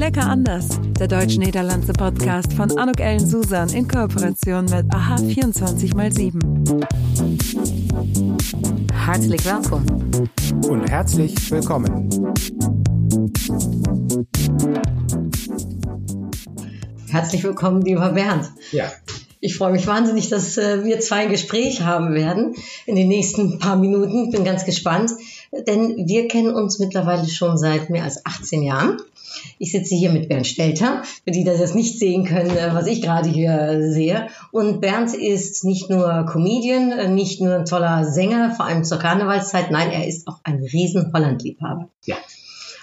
Lecker anders, der deutsch-niederlandse Podcast von Anuk Ellen Susan in Kooperation mit AHA 24x7. Herzlich willkommen. Und herzlich willkommen. Herzlich willkommen, lieber Bernd. Ja. Ich freue mich wahnsinnig, dass äh, wir zwei ein Gespräch haben werden in den nächsten paar Minuten. Bin ganz gespannt, denn wir kennen uns mittlerweile schon seit mehr als 18 Jahren. Ich sitze hier mit Bernd Stelter, für die das jetzt nicht sehen können, äh, was ich gerade hier sehe. Und Bernd ist nicht nur Comedian, äh, nicht nur ein toller Sänger, vor allem zur Karnevalszeit. Nein, er ist auch ein riesen Holland-Liebhaber. Ja.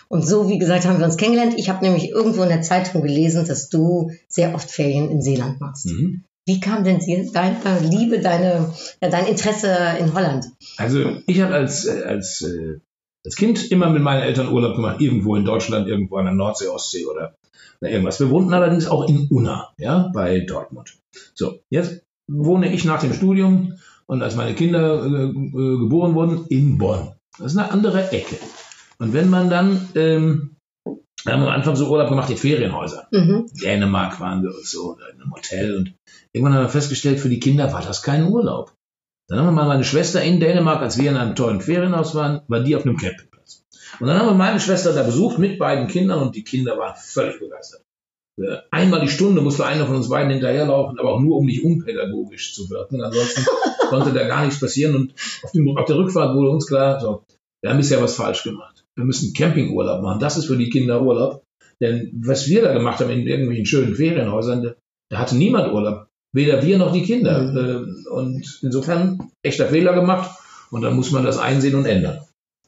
Und so, wie gesagt, haben wir uns kennengelernt. Ich habe nämlich irgendwo in der Zeitung gelesen, dass du sehr oft Ferien in Seeland machst. Mhm. Wie kam denn deine Liebe, deine, dein Interesse in Holland? Also ich habe als, äh, als, äh, als Kind immer mit meinen Eltern Urlaub gemacht, irgendwo in Deutschland, irgendwo an der Nordsee, Ostsee oder, irgendwas. Wir wohnten allerdings auch in Unna, ja, bei Dortmund. So, jetzt wohne ich nach dem Studium und als meine Kinder äh, äh, geboren wurden, in Bonn. Das ist eine andere Ecke. Und wenn man dann, ähm, wir haben am Anfang so Urlaub gemacht in Ferienhäusern. Mhm. Dänemark waren wir und so, oder in einem Hotel. Und irgendwann haben wir festgestellt, für die Kinder war das kein Urlaub. Dann haben wir mal meine Schwester in Dänemark, als wir in einem tollen Ferienhaus waren, war die auf einem Campingplatz. Und dann haben wir meine Schwester da besucht mit beiden Kindern und die Kinder waren völlig begeistert. Äh, Einmal die Stunde musste einer von uns beiden hinterherlaufen, aber auch nur, um nicht unpädagogisch zu wirken. Ansonsten konnte da gar nichts passieren. Und auf, dem, auf der Rückfahrt wurde uns klar, so, wir haben bisher was falsch gemacht. Wir müssen Campingurlaub machen. Das ist für die Kinder Urlaub. Denn was wir da gemacht haben in irgendwelchen schönen Ferienhäusern, da, da hatte niemand Urlaub. Weder wir noch die Kinder. Mhm. Äh, Und insofern echter Fehler gemacht. Und dann muss man das einsehen und ändern.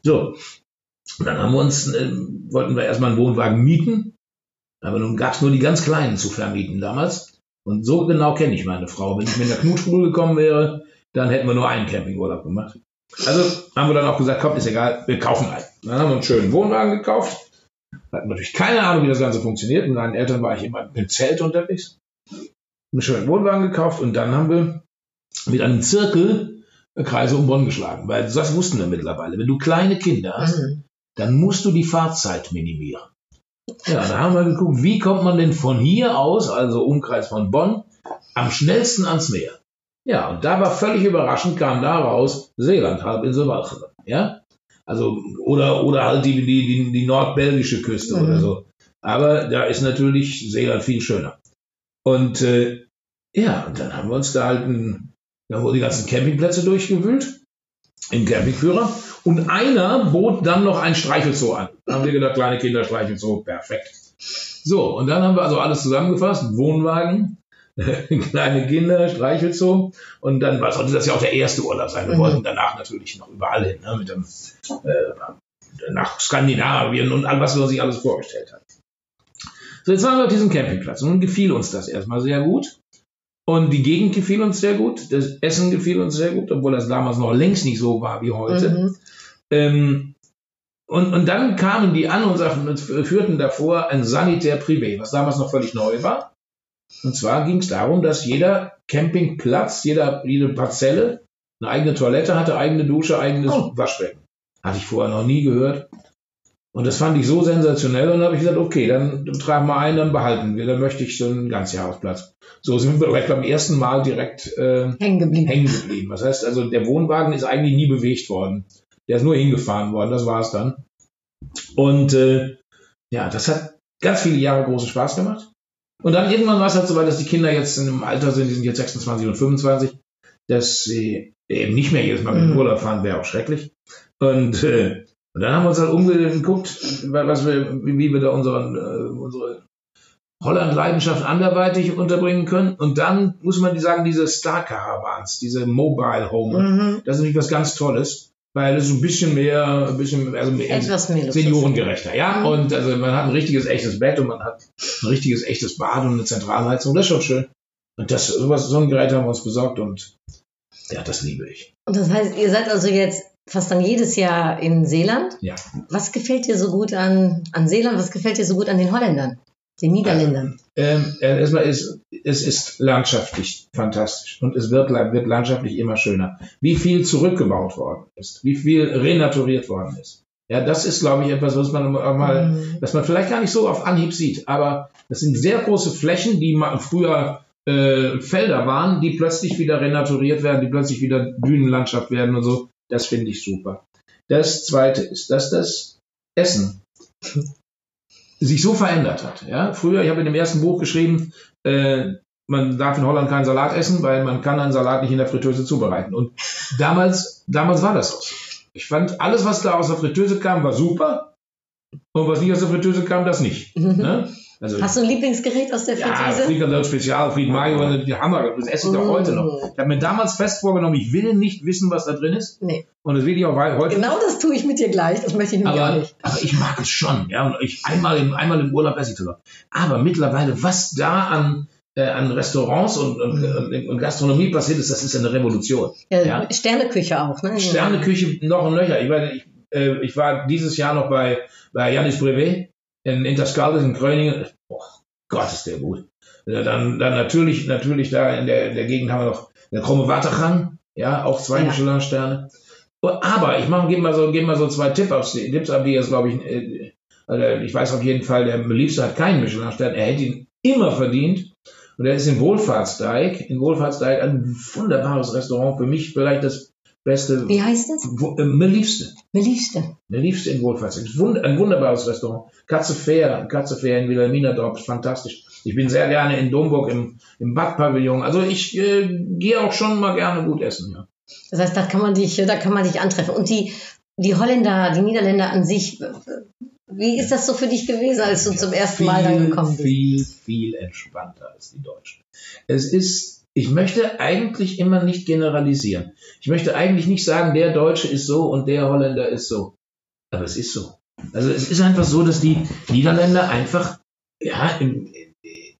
So. Und dann haben wir uns, äh, wollten wir erstmal einen Wohnwagen mieten. Aber nun gab es nur die ganz kleinen zu vermieten damals. Und so genau kenne ich meine Frau. Wenn ich mit einer Knutschbude gekommen wäre, dann hätten wir nur einen Campingurlaub gemacht. Also haben wir dann auch gesagt, komm, ist egal, wir kaufen einen. Dann haben wir einen schönen Wohnwagen gekauft. Hatten natürlich keine Ahnung, wie das Ganze funktioniert. Mit meinen Eltern war ich immer im Zelt unterwegs. Einen schönen Wohnwagen gekauft und dann haben wir mit einem Zirkel Kreise um Bonn geschlagen. Weil das wussten wir mittlerweile. Wenn du kleine Kinder hast, Mhm. dann musst du die Fahrzeit minimieren. Ja, da haben wir geguckt, wie kommt man denn von hier aus, also Umkreis von Bonn, am schnellsten ans Meer? Ja, und da war völlig überraschend, kam da raus Seeland, Halbinsel Walcheren. Ja, also, oder, oder halt die, die, die, die nordbelgische Küste Mhm. oder so. Aber da ist natürlich Seeland viel schöner. Und äh, ja, und dann haben wir uns da halt ein, da wurden die ganzen Campingplätze durchgewühlt im Campingführer. Und einer bot dann noch ein Streichelzoo an. Da haben wir gedacht, kleine Kinder Streichelzoo, perfekt. So, und dann haben wir also alles zusammengefasst. Wohnwagen, kleine Kinder, Streichelzoo. Und dann war, sollte das ja auch der erste Urlaub sein. Wir Mhm. wollten danach natürlich noch überall hin, ne, mit dem, äh, nach Skandinavien und all, was wir sich alles vorgestellt haben. So, jetzt waren wir auf diesem Campingplatz. Und nun gefiel uns das erstmal sehr gut. Und die Gegend gefiel uns sehr gut. Das Essen gefiel uns sehr gut, obwohl das damals noch längst nicht so war wie heute. Mhm. Ähm, und, und dann kamen die an und sagten, und führten davor ein Sanitär Privé, was damals noch völlig neu war. Und zwar ging es darum, dass jeder Campingplatz, jeder, jede Parzelle eine eigene Toilette hatte, eigene Dusche, eigenes Oh. Waschbecken. Hatte ich vorher noch nie gehört. Und das fand ich so sensationell und habe ich gesagt, okay, dann tragen wir ein, dann behalten wir, dann möchte ich so einen Ganzjahresplatz. So sind wir direkt beim ersten Mal direkt äh, Hängen geblieben. hängen geblieben. Das heißt also, der Wohnwagen ist eigentlich nie bewegt worden. Der ist nur hingefahren worden, das war es dann. Und äh, ja, das hat ganz viele Jahre großen Spaß gemacht. Und dann irgendwann war es halt so weit, dass die Kinder jetzt in einem Alter sind, die sind jetzt 26 und 25, dass sie eben nicht mehr jedes Mal mit dem Mhm. Urlaub fahren, wäre auch schrecklich. Und, äh, und dann haben wir uns halt umgeguckt, was wir, wie wir da unseren, äh, unsere Holland-Leidenschaft anderweitig unterbringen können. Und dann muss man sagen, diese Star-Caravans, diese Mobile Home, Mhm. das ist natürlich was ganz Tolles, weil es ein bisschen mehr, ein bisschen, also Etwas mehr. Seniorengerechter, ja. Mhm. Und also man hat ein richtiges, echtes Bett und man hat ein richtiges, echtes Bad und eine Zentralheizung. Das ist schon schön. Und das, sowas, so ein Gerät haben wir uns besorgt und ja, das liebe ich. Und das heißt, ihr seid also jetzt fast dann jedes Jahr in Seeland. Ja. Was gefällt dir so gut an, an Seeland? Was gefällt dir so gut an den Holländern? Den Niederländern? Ähm, äh, erstmal ist, es ist landschaftlich fantastisch und es wird, wird landschaftlich immer schöner. Wie viel zurückgebaut worden ist, wie viel renaturiert worden ist. Ja, das ist, glaube ich, etwas, was man auch mal, Mhm. was man vielleicht gar nicht so auf Anhieb sieht. Aber das sind sehr große Flächen, die mal früher äh, Felder waren, die plötzlich wieder renaturiert werden, die plötzlich wieder Dünenlandschaft werden und so. Das finde ich super. Das zweite ist, dass das Essen sich so verändert hat. Ja? Früher, ich habe in dem ersten Buch geschrieben, äh, man darf in Holland keinen Salat essen, weil man kann einen Salat nicht in der Fritteuse zubereiten. Und damals, damals war das so. Ich fand, alles, was da aus der Fritteuse kam, war super. Und was nicht aus der Fritteuse kam, das nicht. Ne? Also, Hast du ein Lieblingsgerät aus der ja, Fritteuse? Frikandel Spezial, Fried Mayo, die Hammer, das esse ich doch heute noch. Ich habe mir damals fest vorgenommen, ich will nicht wissen, was da drin ist. Nee. Und das will ich auch heute Genau das tue ich mit dir gleich. Das möchte ich nämlich auch aber, nicht. aber ich mag es schon. Ja, und ich einmal im, einmal im Urlaub esse ich sogar. Aber mittlerweile, was da an, äh, an Restaurants und, und, und, und Gastronomie passiert ist, das ist eine Revolution. Ja, Ja. Sterneküche auch, ne? Sterneküche noch und nöcher. Ich, weiß, ich, äh, ich war dieses Jahr noch bei, bei Janis Brevet in Interscaldes in Gröningen. Oh Gott, ist der gut. Dann, dann natürlich, natürlich da in der, in der Gegend haben wir noch eine krumme Watergang, ja, auch zwei Ja. Michelin-Sterne. Aber ich mache, gebe mal so, gebe mal so zwei Tipps Tipps ab, die jetzt, glaube ich, äh, also ich weiß auf jeden Fall, der Liebste hat keinen Michelin-Stern. Er hätte ihn immer verdient. Und er ist in Wohlfahrtsdeig. In Wohlfahrtsdeig ein wunderbares Restaurant. Für mich vielleicht das beste, Wie heißt es? äh, liebste. Mir liebste in wund- Ein wunderbares Restaurant. Katze Fair, Katze Fair in Wilhelmina Dorf, ist fantastisch. Ich bin sehr gerne in Domburg im, im Badpavillon. Also ich äh, gehe auch schon mal gerne gut essen. Ja. Das heißt, da kann man dich, da kann man dich antreffen. Und die, die Holländer, die Niederländer an sich, wie ist das so für dich gewesen, als du zum ersten Mal dann gekommen bist? Viel, viel entspannter als die Deutschen. Es ist, ich möchte eigentlich immer nicht generalisieren. Ich möchte eigentlich nicht sagen, der Deutsche ist so und der Holländer ist so. Aber es ist so. Also es ist einfach so, dass die Niederländer einfach ja, im,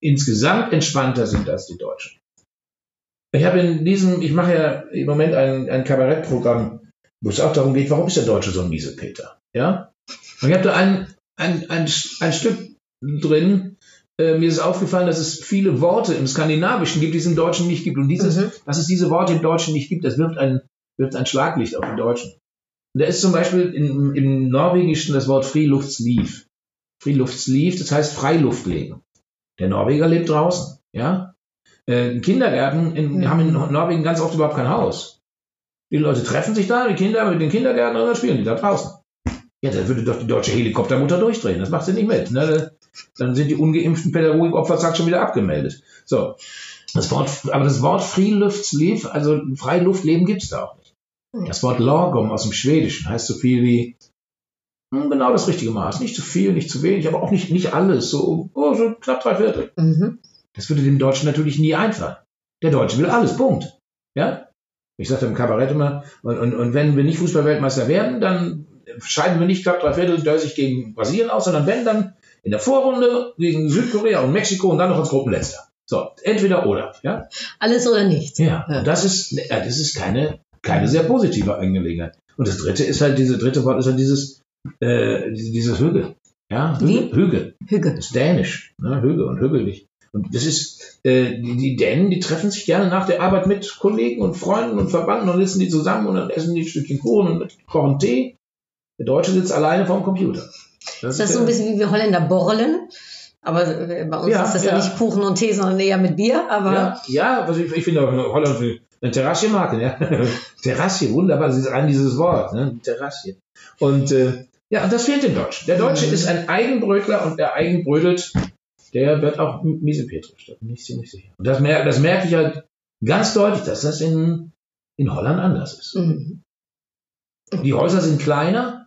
insgesamt entspannter sind als die Deutschen. Ich habe in diesem, ich mache ja im Moment ein, ein Kabarettprogramm, wo es auch darum geht, warum ist der Deutsche so ein Miesepeter? Ja? Und ich habe da ein, ein, ein, ein Stück drin, äh, mir ist aufgefallen, dass es viele Worte im Skandinavischen gibt, die es im Deutschen nicht gibt. Und dieses, Mhm. dass es diese Worte im Deutschen nicht gibt, das wirft ein, wirft ein Schlaglicht auf den Deutschen. Und da ist zum Beispiel im, im Norwegischen das Wort Friluftsliv. Friluftsliv, das heißt Freiluftleben. Der Norweger lebt draußen, ja. Äh, Kindergärten in, Mhm. haben in Norwegen ganz oft überhaupt kein Haus. Die Leute treffen sich da, die Kinder mit den Kindergärtnern und dann spielen die da draußen. Ja, da würde doch die deutsche Helikoptermutter durchdrehen. Das macht sie nicht mit. Ne? Dann sind die ungeimpften Pädagogikopfer zack schon wieder abgemeldet. So. Das Wort, aber das Wort Friluftsliv, also Freiluftleben gibt's da auch nicht. Das Wort Lorgum aus dem Schwedischen heißt so viel wie hm, genau das richtige Maß. Nicht zu viel, nicht zu wenig, aber auch nicht, nicht alles. So, oh, so knapp drei Viertel. Mhm. Das würde dem Deutschen natürlich nie einfallen. Der Deutsche will alles, Punkt. Ja? Ich sagte im Kabarett immer, und, und, und wenn wir nicht Fußballweltmeister werden, dann scheiden wir nicht knapp drei Viertel dösig gegen Brasilien aus, sondern wenn dann in der Vorrunde gegen Südkorea und Mexiko und dann noch als Gruppenletzter. So, entweder oder. Ja, Alles oder nichts. ja. Und das ist, ja, das ist keine, keine sehr positive Angelegenheit. Und das dritte ist halt, diese dritte Wort ist halt dieses, äh, diese- dieses Hügel. Ja, Hügel. Hügel. Das ist dänisch, ne? Hügel und hügelig. Und das ist, äh, die, die Dänen, die treffen sich gerne nach der Arbeit mit Kollegen und Freunden und Verwandten und sitzen die zusammen und dann essen die ein Stückchen Kuchen und kochen Tee. Der Deutsche sitzt alleine vorm Computer. Ist das so ein bisschen wie wir Holländer borreln? Aber äh, bei uns Ja, ist das ja. ja. nicht Kuchen und Tee, sondern eher mit Bier. Aber Ja, ja was ich, ich finde auch Holland eine Terrasse machen, ja. Terrasse, wunderbar, das ist ein dieses Wort, ne? Terrasse. Und äh, ja, und das fehlt dem Deutschen. Der Deutsche Mhm. ist ein Eigenbrötler und der Eigenbrödelt, der wird auch miesepetrisch, da bin ich ziemlich sicher. Und das, mer das merke ich halt ganz deutlich, dass das in, in Holland anders ist. Mhm. Die Häuser sind kleiner,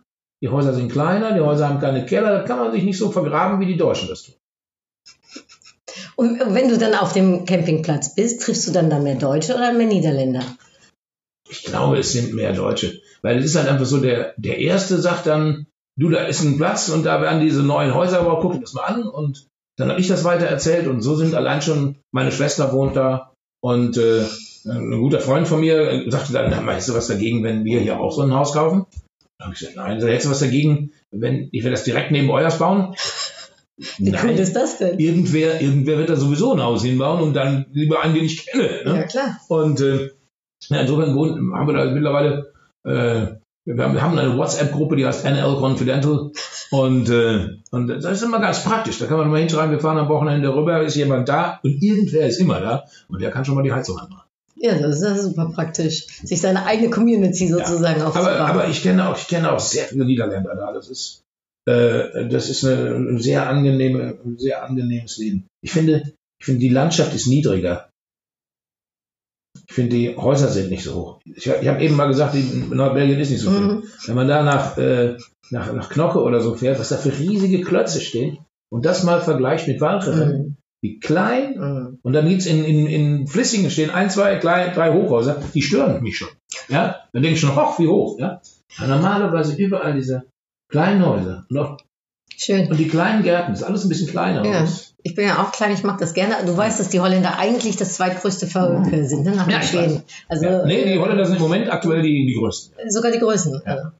die Häuser sind kleiner, die Häuser haben keine Keller, da kann man sich nicht so vergraben, wie die Deutschen das tun. Und wenn du dann auf dem Campingplatz bist, triffst du dann da mehr Deutsche oder mehr Niederländer? Ich glaube, es sind mehr Deutsche. Weil es ist halt einfach so, der, der Erste sagt dann, du, da ist ein Platz und da werden diese neuen Häuser, aber guck dir das mal an. Und dann habe ich das weiter erzählt und so sind allein schon, meine Schwester wohnt da und äh, ein guter Freund von mir äh, sagte dann, na, meinst du was dagegen, wenn wir hier auch so ein Haus kaufen? Da habe ich gesagt, nein, hättest du was dagegen, wenn ich will das direkt neben euers bauen? Wie cool ist das denn? Irgendwer, irgendwer wird da sowieso ein Haus hinbauen und dann lieber einen, den ich kenne. Ne? Ja, klar. Und äh, ja, insofern haben wir da mittlerweile äh, wir haben eine WhatsApp-Gruppe, die heißt NL Confidential. Und, äh, und das ist immer ganz praktisch. Da kann man mal hinschreiben, wir fahren am Wochenende rüber, ist jemand da und irgendwer ist immer da und der kann schon mal die Heizung anmachen. Ja, das ist super praktisch, sich seine eigene Community sozusagen ja, aufzubauen. Aber, aber ich kenne auch, ich kenne auch sehr viele Niederländer da. Das ist, äh, das ist eine, ein sehr angenehme, sehr angenehmes Leben. Ich finde, ich finde, die Landschaft ist niedriger. Ich finde, die Häuser sind nicht so hoch. Ich, ich habe eben mal gesagt, Nordbelgien ist nicht so viel. Mhm. Wenn man da nach, äh, nach, nach Knocke oder so fährt, was da für riesige Klötze stehen und das mal vergleicht mit Walcheren, mhm. Wie klein, mhm. und dann gibt's in, in, in Flissingen stehen ein, zwei, klein, drei Hochhäuser, die stören mich schon. Ja? Dann denke ich schon, hoch, wie hoch. Ja normalerweise überall diese kleinen Häuser. Und, auch, Schön. und die kleinen Gärten, ist alles ein bisschen kleiner. Ja. Ich bin ja auch klein, ich mag das gerne. Du weißt, dass die Holländer eigentlich das zweitgrößte Volk sind, ne? nach ja, Schweden. Also, ja. Nee, die Holländer sind im Moment aktuell die, die größten. Sogar die größten. Ja.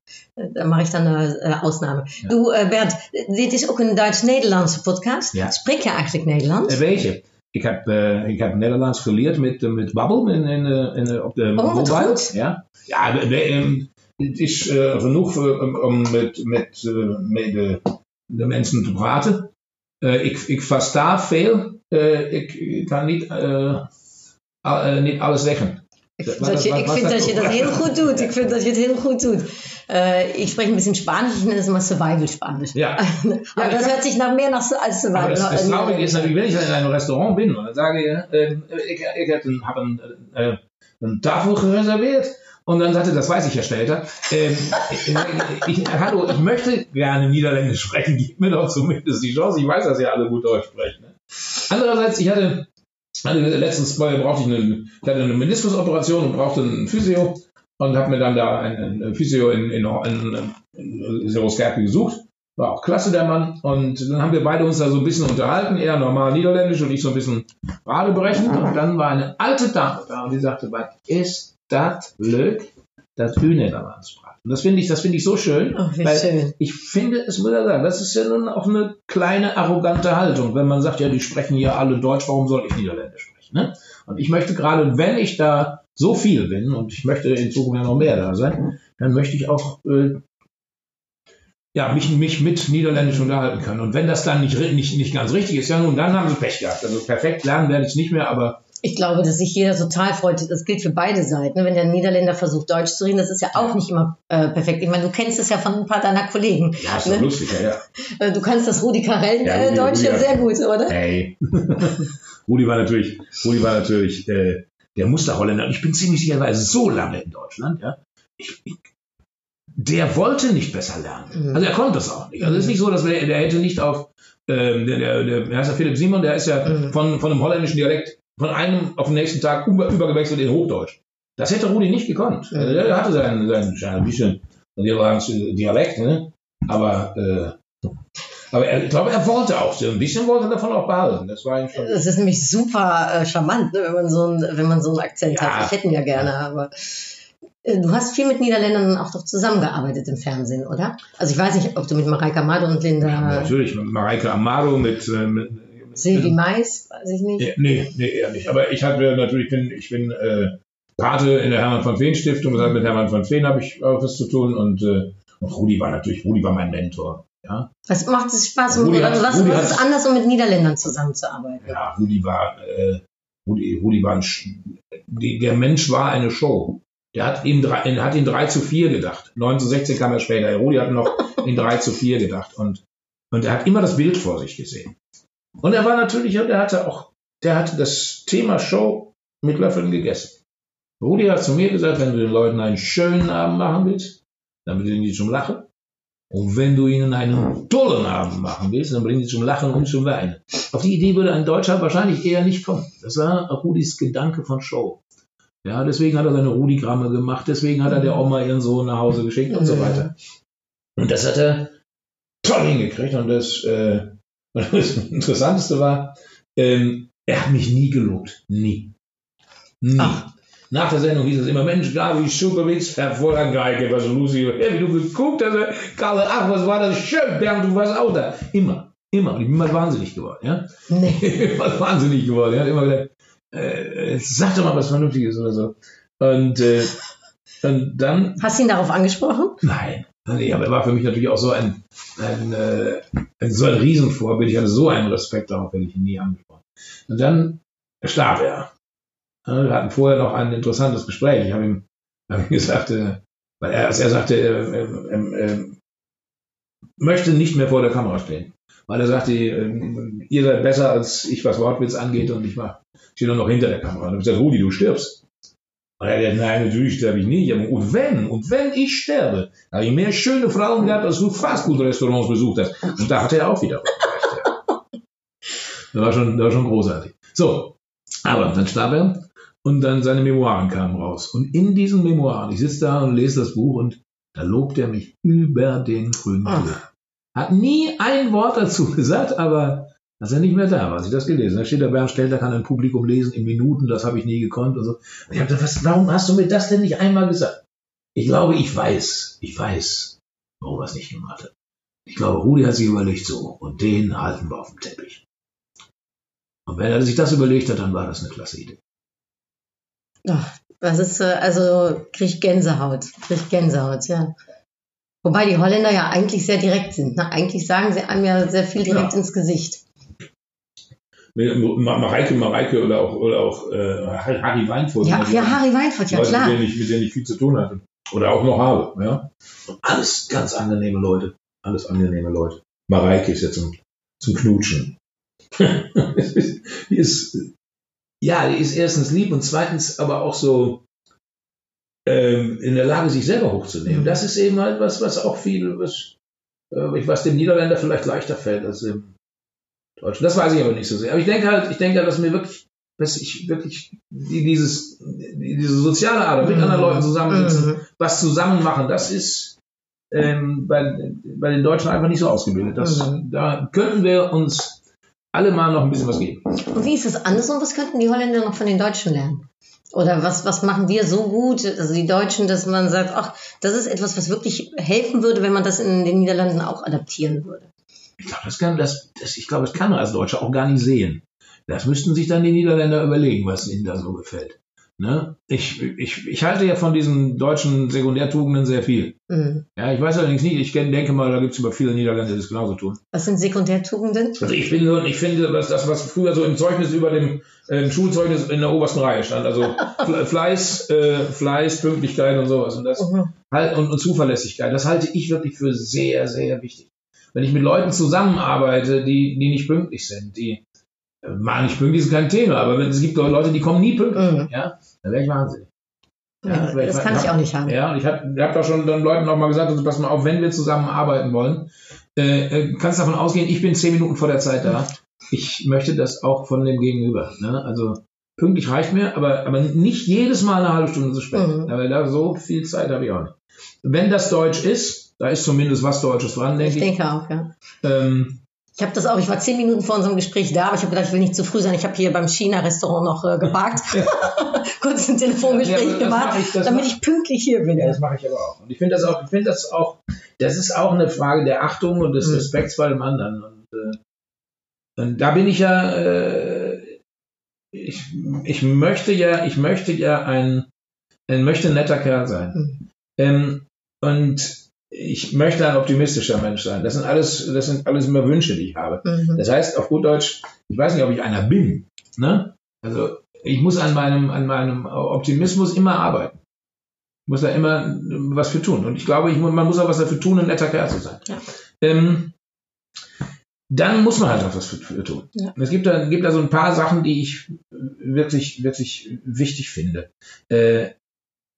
Da mache ich dann eine äh, Ausnahme. Ja. Du, äh, Bernd, dit is ook een Duits-Nederlandse podcast. Ja. Spreek je eigenlijk Nederlands? Een beetje. Ik heb, uh, ik heb Nederlands geleerd met, met Babbel in, in, in, op de oh, mobile. Ja, ja um, het is uh, genoeg om met, met, uh, met de, de mensen te praten. ik, ik versta veel. ik kan niet, niet alles zeggen. Ik vind, dat je, ik vind dat je dat heel goed doet. Ik vind dat je het heel goed doet. Äh, ich spreche ein bisschen Spanisch, ich nenne es immer Survival-Spanisch. Ja. Aber das hört sich nach mehr nach als Survival. Das, das Traurige ist natürlich, wenn ich in einem Restaurant bin und sage äh, ich, ich habe ein, äh, eine Tafel reserviert und dann sagte, das weiß ich ja später. Ähm, ich, ich, hallo, ich möchte gerne Niederländisch sprechen, gib mir doch zumindest die Chance. Ich weiß, dass ihr alle gut Deutsch sprecht. Ne? Andererseits, ich hatte also letztens brauchte ich eine, ich hatte eine Meniskusoperation und brauchte einen Physio und habe mir dann da einen, Physio in, in, in, in Seroskerpe gesucht. War auch klasse, der Mann. Und dann haben wir beide uns da so ein bisschen unterhalten, er normal niederländisch und ich so ein bisschen Radebrechen. Und dann war eine alte Dame da und die sagte, was ist das Glück, das Hühnerlands und das finde ich, das finde ich so schön, oh, weil schön. ich finde, es muss ja sagen, das ist ja nun auch eine kleine arrogante Haltung, wenn man sagt, ja, die sprechen ja alle Deutsch, warum soll ich Niederländisch sprechen? Ne? Und ich möchte gerade, wenn ich da so viel bin und ich möchte in Zukunft ja noch mehr da sein, dann möchte ich auch äh, ja, mich, mich mit Niederländisch unterhalten können. Und wenn das dann nicht, nicht, nicht ganz richtig ist, ja nun, dann haben sie Pech gehabt. Also perfekt lernen werde ich es nicht mehr, aber ich glaube, dass sich jeder total freut. Das gilt für beide Seiten. Wenn der Niederländer versucht, Deutsch zu reden, das ist ja auch nicht immer äh, perfekt. Ich meine, du kennst es ja von ein paar deiner Kollegen. Ja, ist ne? lustig, ja, ja. Äh, du kannst das Rudi Carell ja, äh, Deutsch ja sehr gut, oder? Hey. Rudi war natürlich, Rudi war natürlich äh, der Musterholländer. Ich bin ziemlich sicher, er war so lange in Deutschland. Ja. Ich, ich, der wollte nicht besser lernen. Mhm. Also er konnte es auch nicht. Also es ist nicht so, dass der hätte nicht auf ähm, der, der, der, der heißt ja Philipp Simon, der ist ja mhm. von, von einem holländischen Dialekt von einem auf den nächsten Tag über, übergewechselt in Hochdeutsch. Das hätte Rudi nicht gekonnt. Mhm. Er hatte seinen, seinen, ein bisschen Dialekt, ne? aber, äh, aber er, ich glaube, er wollte auch so ein bisschen wollte davon auch behalten. Das war schon. Das ist nämlich super äh, charmant, ne, wenn man so einen, wenn man so einen Akzent ja. hat. Ich hätte ihn ja gerne, aber äh, Du hast viel mit Niederländern auch doch zusammengearbeitet im Fernsehen, oder? Also ich weiß nicht, ob du mit Mareike Amado und Linda. Ja, natürlich, mit Mareike Amado, mit, äh, mit Silvi Mais, weiß ich nicht. Ja, nee, nee, eher nicht. Aber ich hatte natürlich, bin, ich bin äh, Pate in der Hermann von Feen Stiftung, das mit Hermann von Feen habe ich auch was zu tun und, äh, und Rudi war natürlich, Rudi war mein Mentor. Ja. Was macht es Spaß? Rudi hat, was, Rudi was ist anders, um mit Niederländern zusammenzuarbeiten? Ja, Rudi war, äh, Rudi, Rudi war ein, die, der Mensch war eine Show. Der hat ihm drei, hat ihn 3 zu 4 gedacht. 9 zu 16 kam er später. Rudi hat noch in 3 zu 4 gedacht. Und, und er hat immer das Bild vor sich gesehen. Und er war natürlich, der hatte auch, der hatte das Thema Show mit Löffeln gegessen. Rudi hat zu mir gesagt, wenn du den Leuten einen schönen Abend machen willst, dann bringen die zum Lachen. Und wenn du ihnen einen tollen Abend machen willst, dann bringen die zum Lachen und zum Weinen. Auf die Idee würde ein Deutscher wahrscheinlich eher nicht kommen. Das war Rudis Gedanke von Show. Ja, deswegen hat er seine Rudi-Gramme gemacht, deswegen hat er der Oma ihren Sohn nach Hause geschickt und so weiter. Und das hat er toll hingekriegt und das, äh, und das Interessanteste war, ähm, er hat mich nie gelobt. Nie. Nie. Ach. Nach der Sendung hieß es immer, Mensch, Gabi, super Witz, hervorragend, Geige, was Lucy, wie du geguckt hast, Karl, ach, was war das schön, Bernd, du warst auch da. Immer, immer. Und ich bin mal wahnsinnig geworden, ja. Nee. immer wahnsinnig geworden, ja. Immer gesagt, äh, sag doch mal was Vernünftiges oder so. Und, äh, Und dann. Hast du ihn darauf angesprochen? Nein. Nee, aber er war für mich natürlich auch so ein, ein, äh, so ein Riesenvorbild. Ich hatte so einen Respekt darauf, wenn ich ihn nie angesprochen. Und dann starb er. Wir hatten vorher noch ein interessantes Gespräch. Ich habe ihm, hab ihm gesagt, äh, weil er, als er sagte, er, er, er, möchte nicht mehr vor der Kamera stehen. Weil er sagte, äh, ihr seid besser als ich, was Wortwitz angeht, und ich war, stehe nur noch hinter der Kamera. Und ich gesagt, Rudi, du stirbst. Und er hat nein, natürlich sterbe ich nicht. Und wenn, und wenn ich sterbe, habe ich mehr schöne Frauen gehabt, als du Fastfood-Restaurants besucht hast. Und da hatte er auch wieder recht. Das war schon, das war schon großartig. So, aber dann starb er und dann seine Memoiren kamen raus. Und in diesen Memoiren, ich sitze da und lese das Buch und da lobt er mich über den grünen Hat nie ein Wort dazu gesagt, aber als er nicht mehr da war, als ich das gelesen Da steht der Bernd Stelter kann ein Publikum lesen in Minuten, das habe ich nie gekonnt und so. Und ich habe gedacht, was, warum hast du mir das denn nicht einmal gesagt? Ich glaube, ich weiß, ich weiß, warum er es nicht gemacht hat. Ich glaube, Rudi hat sich überlegt, so, und den halten wir auf dem Teppich. Und wenn er sich das überlegt hat, dann war das eine klasse Idee. Ach, das ist, äh, also, krieg ich Gänsehaut, krieg ich Gänsehaut, ja. Wobei die Holländer ja eigentlich sehr direkt sind. Ne? Eigentlich sagen sie einem ja sehr viel direkt ja. ins Gesicht. Mareike, Mareike oder auch, oder auch äh, Harry Weinfurt. Ja, ja Harry Weinfurt, ja Leute, klar. Mit denen, ich, mit denen ich viel zu tun hatte. Oder auch noch habe. Ja? alles ganz angenehme Leute. Alles angenehme Leute. Mareike ist ja zum, zum Knutschen. die ist, ja, die ist erstens lieb und zweitens aber auch so ähm, in der Lage, sich selber hochzunehmen. Mhm. Das ist eben halt was, was auch viel, was, äh, was dem Niederländer vielleicht leichter fällt als dem Deutschen. Das weiß ich aber nicht so sehr. Aber ich denke halt, ich denke halt, dass mir wirklich, dass ich wirklich dieses, diese soziale Art, mit anderen Leuten zusammensitzen, mhm. was zusammen machen, das ist ähm, bei, bei den Deutschen einfach nicht so ausgebildet. Das, mhm. Da könnten wir uns alle mal noch ein bisschen was geben. Und wie ist es anders und was könnten die Holländer noch von den Deutschen lernen? Oder was, was machen wir so gut, also die Deutschen, dass man sagt, ach, das ist etwas, was wirklich helfen würde, wenn man das in den Niederlanden auch adaptieren würde? Ich glaube, das kann, das, das, ich glaube, das kann man als Deutscher auch gar nicht sehen. Das müssten sich dann die Niederländer überlegen, was ihnen da so gefällt. Ne? Ich, ich, ich halte ja von diesen deutschen Sekundärtugenden sehr viel. Mhm. Ja, ich weiß allerdings nicht, ich denke mal, da gibt es über viele Niederländer, die das genauso tun. Was sind Sekundärtugenden? Also ich finde, ich finde dass das, was früher so im Zeugnis über dem äh, Schulzeugnis in der obersten Reihe stand, also Fleiß, äh, Fleiß, Pünktlichkeit und sowas und, das, mhm. halt, und, und Zuverlässigkeit, das halte ich wirklich für sehr, sehr wichtig. Wenn ich mit Leuten zusammenarbeite, die, die nicht pünktlich sind, die äh, mal nicht pünktlich ist kein Thema, aber es gibt Leute, die kommen nie pünktlich, mhm. ja, dann wäre ich wahnsinnig. Ja, ja das kann ich, ich auch nicht haben. Ja, ich habe hab da schon dann Leuten auch mal gesagt, also pass mal auf, wenn wir zusammenarbeiten wollen, äh, äh, kannst davon ausgehen, ich bin zehn Minuten vor der Zeit da. Ich möchte das auch von dem Gegenüber. Ne? Also pünktlich reicht mir, aber, aber nicht jedes Mal eine halbe Stunde zu spät. Mhm. Aber da so viel Zeit habe ich auch nicht. Wenn das Deutsch ist, da ist zumindest was Deutsches dran, denke ich. Ich denke auch, ja. Ähm, ich habe das auch, ich war zehn Minuten vor unserem Gespräch da, aber ich habe gedacht, ich will nicht zu früh sein. Ich habe hier beim China-Restaurant noch äh, geparkt, kurz ein Telefongespräch ja, gemacht, ich, damit ich pünktlich hier bin. Ja, das mache ich aber auch. Und ich finde das auch, ich finde das auch, das ist auch eine Frage der Achtung und des mhm. Respekts bei dem anderen. Und, äh, und da bin ich ja, äh, ich, ich möchte ja, ich möchte ja ein, ein möchte netter Kerl sein. Mhm. Ähm, und ich möchte ein optimistischer Mensch sein. Das sind alles, das sind alles immer Wünsche, die ich habe. Mhm. Das heißt, auf gut Deutsch, ich weiß nicht, ob ich einer bin. Ne? Also ich muss an meinem, an meinem Optimismus immer arbeiten. Ich muss da immer was für tun. Und ich glaube, ich, man muss auch was dafür tun, ein netter Kerl zu sein. Ja. Ähm, dann muss man halt auch was für, für tun. Ja. Es gibt da, gibt da so ein paar Sachen, die ich wirklich, wirklich wichtig finde. Äh,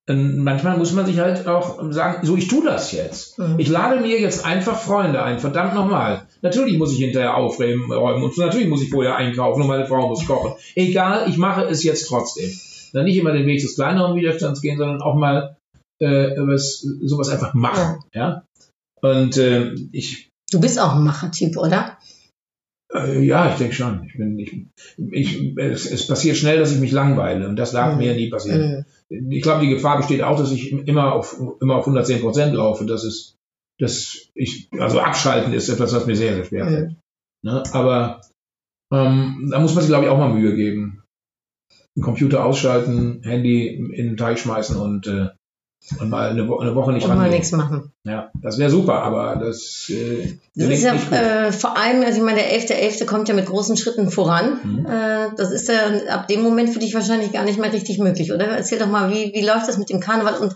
manchmal muss man sich halt auch sagen, so ich tue das jetzt. Mhm. Ich lade mir jetzt einfach Freunde ein, verdammt nochmal. Natürlich muss ich hinterher aufräumen und natürlich muss ich vorher einkaufen und meine Frau muss kochen. Egal, ich mache es jetzt trotzdem. Dann nicht immer den Weg des kleineren Widerstands gehen, sondern auch mal äh, was, sowas einfach machen. Ja. ja? Und äh, ich. Du bist auch ein Machertyp, oder? Äh, ja, ich denke schon. Ich bin, ich, ich, es, es, passiert schnell, dass ich mich langweile und das darf mhm. mir nie passieren. Ich glaube, die Gefahr besteht auch, dass ich immer auf, immer auf 110 Prozent laufe. Das ist, das ich, also abschalten ist etwas, was mir sehr, sehr schwer fällt. Mhm. Ne? Aber ähm, da muss man sich, glaube ich, auch mal Mühe geben. Den Computer ausschalten, Handy in den Teich schmeißen und, äh, und mal eine, Wo eine Woche nicht Und mal nichts machen. Ja, das wäre super, aber das, äh, Das ist ja äh, vor allem, also ich meine, der 11.11. kommt ja mit großen Schritten voran. Mhm. Äh, das ist ja ab dem Moment für dich wahrscheinlich gar nicht mehr richtig möglich, oder? Erzähl doch mal, wie, wie läuft das mit dem Karneval und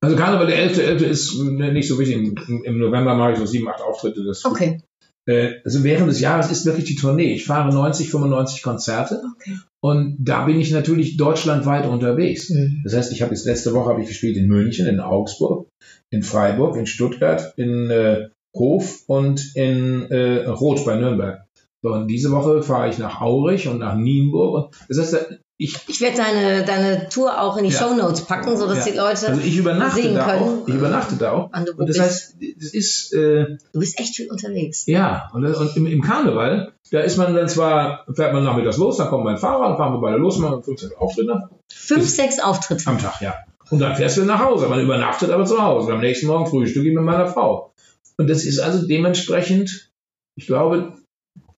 Also Karneval der 11.11. ist äh, nicht so wichtig. Im, Im November mache ich so sieben, acht Auftritte. Das, okay. Äh, also während des Jahres ist wirklich die Tournee. Ich fahre 90, 95 Konzerte Okay. und da bin ich natürlich deutschlandweit unterwegs. Mhm. Das heißt, ich habe jetzt letzte Woche habe ich gespielt in München, in Augsburg, in Freiburg, in Stuttgart, in äh, Hof und in äh, Roth bei Nürnberg. So, und diese Woche fahre ich nach Aurich und nach Nienburg. Das heißt, ich, Ich werde deine, deine Tour auch in die Ja. Shownotes packen, sodass Ja. die Leute also ich übernachte sehen da können. auch. Ich übernachte da auch. wo Und das bist. heißt, das ist äh, du bist echt viel unterwegs. Ja, und, und im, im Karneval, da ist man dann zwar, fährt man nachmittags los, dann kommt mein Fahrer, dann fahren wir beide los, machen 15 Auftritte Fünf, sechs Auftritte. am Tag, ja. Und dann fährst du nach Hause, man übernachtet aber zu Hause. Und am nächsten Morgen frühstücke ich mit meiner Frau. Und das ist also dementsprechend, ich glaube,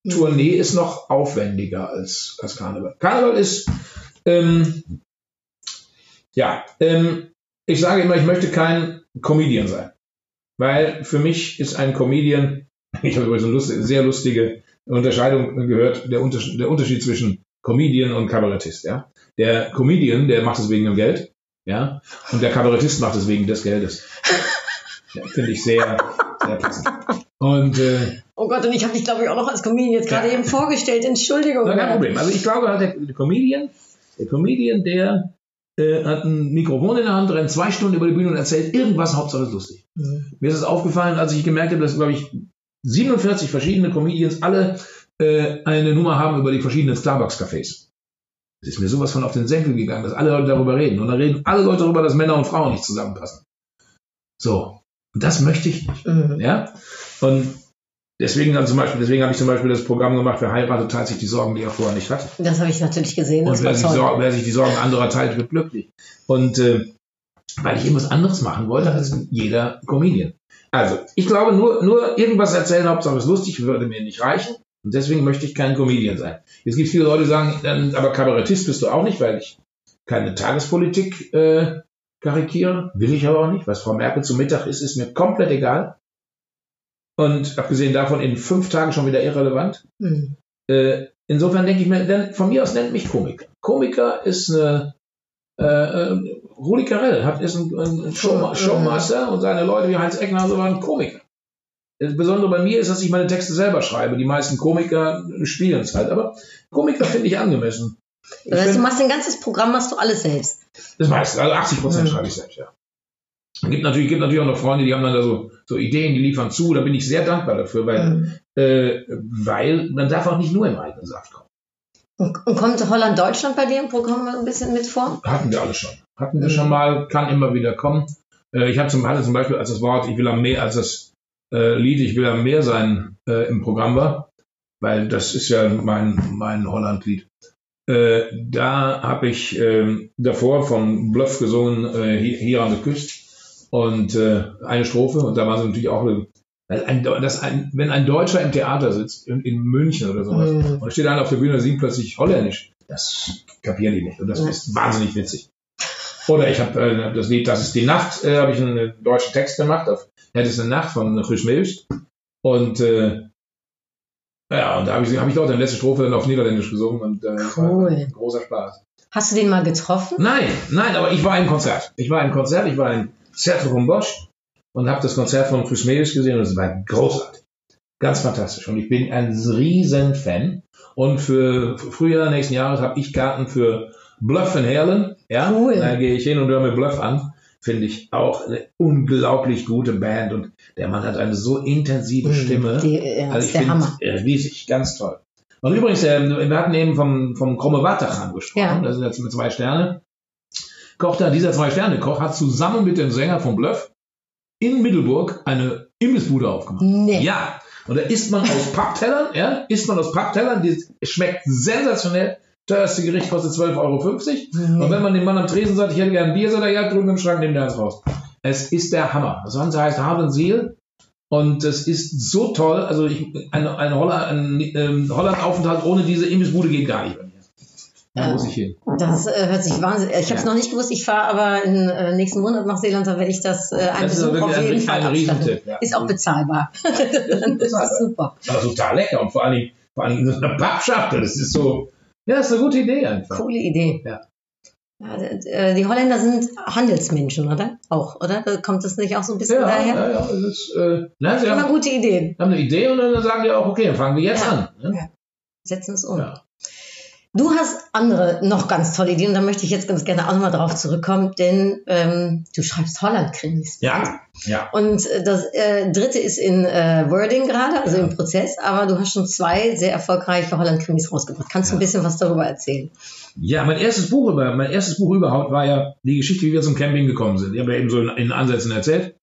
Tournee ist noch aufwendiger als, als Karneval. Karneval ist, ähm, ja, ähm, ich sage immer, ich möchte kein Comedian sein. Weil für mich ist ein Comedian, ich habe übrigens eine lustige, sehr lustige Unterscheidung gehört, der Unterschied, der Unterschied zwischen Comedian und Kabarettist. Ja? Der Comedian, der macht es wegen dem Geld, ja, und der Kabarettist macht es wegen des Geldes. Ja, Finde ich sehr, sehr passend. Und äh, Oh Gott, und ich habe dich, glaube ich, auch noch als Comedian jetzt gerade Ja. eben vorgestellt. Entschuldigung. Na, kein Problem. Also ich glaube, halt der, Comedian, der Comedian, der äh, hat ein Mikrofon in der Hand, rennt zwei Stunden über die Bühne und erzählt irgendwas, Hauptsache ist lustig. Mhm. Mir ist es aufgefallen, als ich gemerkt habe, dass, glaube ich, 47 verschiedene Comedians alle äh, eine Nummer haben über die verschiedenen Starbucks-Cafés. Es ist mir sowas von auf den Senkel gegangen, dass alle Leute darüber reden. Und dann reden alle Leute darüber, dass Männer und Frauen nicht zusammenpassen. So. Und das möchte ich nicht. Mhm. Ja? Und deswegen dann zum Beispiel, deswegen habe ich zum Beispiel das Programm gemacht, wer heiratet, teilt sich die Sorgen, die er vorher nicht hat. Das habe ich natürlich gesehen. Und wer sich. Sorgen, wer sich die Sorgen anderer teilt, wird glücklich. Und äh, weil ich eben was anderes machen wollte als jeder Comedian. Also, ich glaube, nur, nur irgendwas erzählen, Hauptsache es ist lustig, würde mir nicht reichen. Und deswegen möchte ich kein Comedian sein. Jetzt gibt es viele Leute, die sagen, dann, aber Kabarettist bist du auch nicht, weil ich keine Tagespolitik äh, karikiere. Will ich aber auch nicht. Was Frau Merkel zum Mittag ist, ist mir komplett egal. Und abgesehen davon in fünf Tagen schon wieder irrelevant. Mhm. Äh, insofern denke ich mir, dann, von mir aus nennt mich Komiker. Komiker ist eine äh, äh, Rudi Carell hat, ist ein, ein Show, Showmaster und seine Leute wie Heinz Eckner so waren Komiker. Das Besondere bei mir ist, dass ich meine Texte selber schreibe. Die meisten Komiker spielen es halt, aber Komiker finde ich angemessen. Das heißt, du find, machst ein ganzes Programm, machst du alles selbst. das meiste, also 80 Prozent Mhm. schreibe ich selbst, ja. Es gibt natürlich, gibt natürlich auch noch Freunde, die haben dann da so, so Ideen, die liefern zu. Da bin ich sehr dankbar dafür, weil, Mhm. äh, weil man darf auch nicht nur im eigenen Saft kommen. Und, und kommt Holland-Deutschland bei dir im Programm ein bisschen mit vor? Hatten wir alle schon. Hatten wir Mhm. schon mal, kann immer wieder kommen. Äh, ich hatte zum, hatte zum Beispiel als das Wort Ich will am Meer, als das äh, Lied Ich will am Meer sein äh, im Programm war, weil das ist ja mein, mein Holland-Lied. Äh, da habe ich ähm, davor von Bluff gesungen, hier, hier an der Küste und äh, eine Strophe und da war sie natürlich auch eine, ein, das ein, wenn ein Deutscher im Theater sitzt, in, in München oder sowas, Mhm. und steht einer auf der Bühne und singt plötzlich Holländisch. Das kapieren die nicht. Und das Ja. ist wahnsinnig witzig. Oder ich habe äh, das Lied Das ist die Nacht, äh, habe ich einen deutschen Text gemacht auf Das ist eine Nacht von Guus Meeuwis. Und äh, ja, und da habe ich, hab ich dort in der letzten Strophe dann auf Niederländisch gesungen und äh, das war Cool. ein großer Spaß. Hast du den mal getroffen? Nein, nein, aber ich war im Konzert. Ich war im Konzert, ich war im Cercle von Bosch und habe das Konzert von Chris Meeuwis gesehen und es war großartig. Ganz fantastisch. Und ich bin ein riesen Fan. Und für Frühjahr nächsten Jahres habe ich Karten für Bluff in Herlen. Ja, Cool. da gehe ich hin und höre mir Bluff an. Finde ich auch eine unglaublich gute Band. Und der Mann hat eine so intensive Stimme. Die, ja, Also ist ich finde äh, riesig, ganz toll. Und übrigens, äh, wir hatten eben vom, vom Kromme Watachan gesprochen. Ja. Das sind jetzt mit zwei Sterne. Koch da, dieser Zwei-Sterne-Koch hat zusammen mit dem Sänger von Bluff in Mittelburg eine Imbissbude aufgemacht. Nee. Ja. Und da isst man aus Papptellern, ja, isst man aus Papptellern, die schmeckt sensationell. Teuerste Gericht kostet 12,50 Euro. Und wenn man dem Mann am Tresen sagt, ich hätte gerne ein Bier, sagt er, ja, drüben im Schrank, nimm dir eins raus. Es ist der Hammer. Das Ganze heißt and Seal. Und es ist so toll. Also ich, ein, ein, Holland, ein ähm, Holland-Aufenthalt ohne diese Imbissbude geht gar nicht mir. Da muss ich hin. Das äh, hört sich wahnsinnig. Ich habe es Ja. noch nicht gewusst. Ich fahre aber im äh, nächsten Monat nach Seeland. Da werde ich das äh, ein Das ist Besuch auf jeden Fall abstatten. ja. Ist auch bezahlbar. das bezahlbar. ist super. Aber total lecker und vor allen Dingen, vor allen Dingen in so einer Pappschachtel. Das ist so, ja, das ist eine gute Idee einfach. Coole Idee. Ja. Ja, äh, die Holländer sind Handelsmenschen, oder? Auch, oder? Kommt das nicht auch so ein bisschen daher? ja, ja. Das ist, äh, na, sie Immer haben, gute Ideen. haben eine Idee und dann sagen die auch, okay, dann fangen wir jetzt an. Ne? Ja. Setzen es um. Ja. Du hast andere noch ganz tolle Ideen und da möchte ich jetzt ganz gerne auch nochmal drauf zurückkommen, denn ähm, du schreibst Holland-Krimis. Ja, ja. Und äh, das äh, dritte ist in äh, Wording gerade, also im Prozess, aber du hast schon zwei sehr erfolgreiche Holland-Krimis rausgebracht. Kannst du ein bisschen was darüber erzählen? Ja, mein erstes Buch über, mein erstes Buch überhaupt war ja die Geschichte, wie wir zum Camping gekommen sind. Ich habe ja eben so in, in Ansätzen erzählt.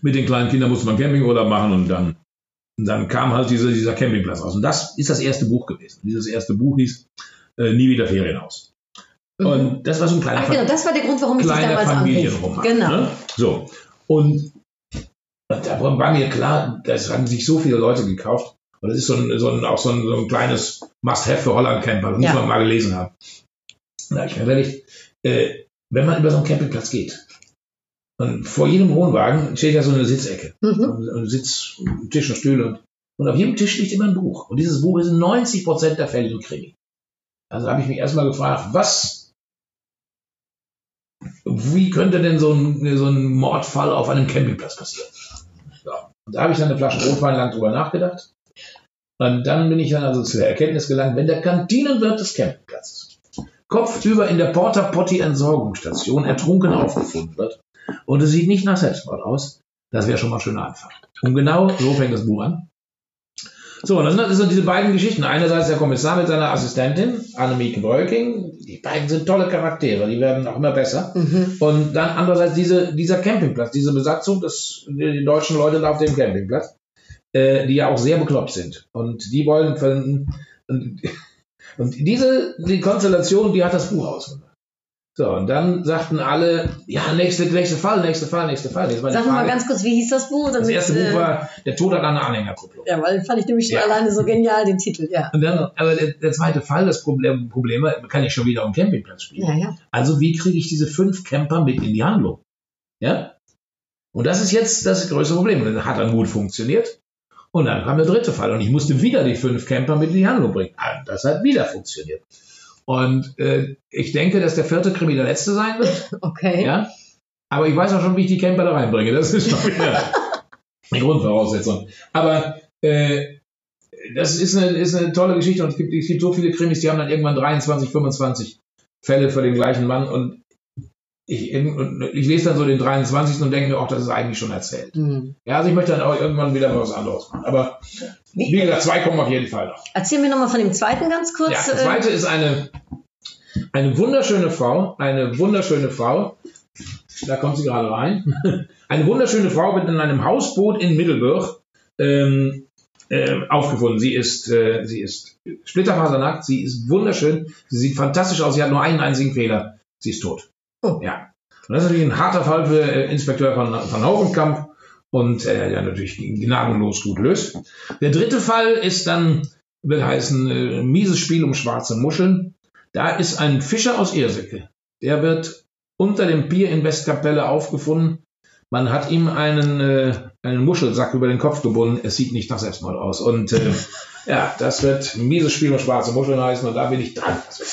Mit den kleinen Kindern musste man Campingurlaub machen und dann, und dann kam halt diese, dieser Campingplatz raus. Und das ist das erste Buch gewesen. Dieses erste Buch hieß äh, Nie wieder Ferienhaus. Und das war so ein kleiner Ach genau, das war der Grund, warum ich kleiner damals. Familienroman. Genau. Ne? So. Und da war mir klar, das haben sich so viele Leute gekauft. Und das ist so ein, so ein, auch so ein, so ein kleines Must-Have für Holland-Camper. Das muss Ja. man mal gelesen haben. Da hab ich mir überlegt, äh, wenn man über so einen Campingplatz geht, und vor jedem Wohnwagen steht ja so eine Sitzecke. Mhm. Und und Sitz, Tisch und Stühle. Und, und auf jedem Tisch liegt immer ein Buch. Und dieses Buch ist in 90 Prozent der Fälle ein Krimi. Also habe ich mich erstmal gefragt, was, wie könnte denn so ein, so ein Mordfall auf einem Campingplatz passieren? Ja. Und da habe ich dann eine Flasche Rotwein lang drüber nachgedacht. Und dann bin ich dann also zur Erkenntnis gelangt, wenn der Kantinenwirt des Campingplatzes kopfüber in der Porta Potty Entsorgungsstation ertrunken aufgefunden wird und es sieht nicht nach Selbstmord aus, das wäre schon mal ein schöner Anfang. Und genau so fängt das Buch an. So, und dann sind diese beiden Geschichten. Einerseits der Kommissar mit seiner Assistentin, Annemieke Breuking. Die beiden sind tolle Charaktere, die werden auch immer besser. Mhm. Und dann andererseits diese, dieser Campingplatz, diese Besatzung, das, die deutschen Leute auf dem Campingplatz, äh, die ja auch sehr bekloppt sind. Und die wollen finden. Und, und diese die Konstellation, die hat das Buch ausgemacht. So, und dann sagten alle, ja, nächste, nächste Fall, nächste Fall, nächste Fall. Sag mal Frage- ganz kurz, wie hieß das Buch? das Damit, erste Buch äh, war Der Tod hat eine Anhängerkupplung. Ja, weil fand ich nämlich schon Ja. alleine so genial, den Titel, ja. Und dann, aber der, der zweite Fall, das Problem, Problem war, kann ich schon wieder am Campingplatz spielen. Ja, ja. Also wie kriege ich diese fünf Camper mit in die Handlung? Ja? Und das ist jetzt das größte Problem. Und das hat dann gut funktioniert. Und dann kam der dritte Fall und ich musste wieder die fünf Camper mit in die Handlung bringen. Ah, Das hat wieder funktioniert. Und äh, ich denke, dass der vierte Krimi der letzte sein wird. Okay. Ja? Aber ich weiß auch schon, wie ich die Camper da reinbringe. Das ist schon wieder die Grundvoraussetzung. Aber äh, das ist eine, ist eine tolle Geschichte und es gibt, es gibt so viele Krimis, die haben dann irgendwann 23, 25 Fälle für den gleichen Mann und ich, ich lese dann so den 23. und denke mir, auch das ist eigentlich schon erzählt. Hm. Ja, also ich möchte dann auch irgendwann wieder was anderes machen. Aber wie gesagt, zwei kommen auf jeden Fall noch. Erzähl mir nochmal von dem zweiten ganz kurz. Ja, äh, zweite ist eine, eine wunderschöne Frau, eine wunderschöne Frau, da kommt sie gerade rein, eine wunderschöne Frau wird in einem Hausboot in Middelburg ähm, äh, aufgefunden. Sie ist, äh, sie ist splitterfasernackt, sie ist wunderschön, sie sieht fantastisch aus, sie hat nur einen einzigen Fehler, sie ist tot. Oh. Ja. Und das ist natürlich ein harter Fall für äh, Inspekteur von, von Haubenkamp und äh, ja natürlich gnadenlos gut löst. Der dritte Fall ist dann, will heißen, äh, mieses Spiel um schwarze Muscheln. Da ist ein Fischer aus Erseke. Der wird unter dem Pier in Westkapelle aufgefunden. Man hat ihm einen, äh, einen Muschelsack über den Kopf gebunden. Es sieht nicht nach Selbstmord aus. Und äh, ja, das wird mieses Spiel um schwarze Muscheln heißen und da bin ich dran. Das wird.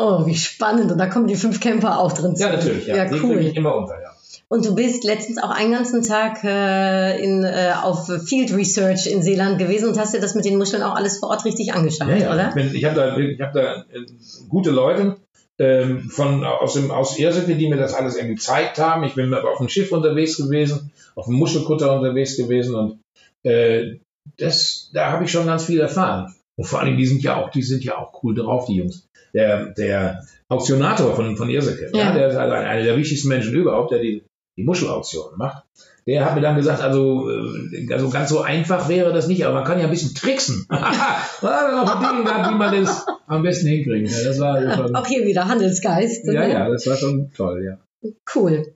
Oh, wie spannend. Und da kommen die fünf Camper auch drin. Ja, natürlich. Ja, Ja, cool. immer unter, ja. Und du bist letztens auch einen ganzen Tag äh, in, äh, auf Field Research in Seeland gewesen und hast dir das mit den Muscheln auch alles vor Ort richtig angeschaut, Ja, ja. oder? Ich, bin- ich habe da, ich hab da äh, gute Leute ähm, von, aus, dem, aus Erseke, die mir das alles irgendwie gezeigt haben. Ich bin aber auf dem Schiff unterwegs gewesen, auf dem Muschelkutter unterwegs gewesen und äh, das, da habe ich schon ganz viel erfahren. Und vor allem, die sind ja auch, die sind ja auch cool drauf, die Jungs. Der, der Auktionator von, von Erseke, ja. Ja. der ist also einer der wichtigsten Menschen überhaupt, der die, die Muschelauktion macht. Der hat mir dann gesagt, also, äh, also ganz so einfach wäre das nicht, aber man kann ja ein bisschen tricksen. Wie man das am besten hinkriegt. Ja, das war schon, Auch hier wieder Handelsgeist. ja, ne? ja, das war schon toll, ja. Cool.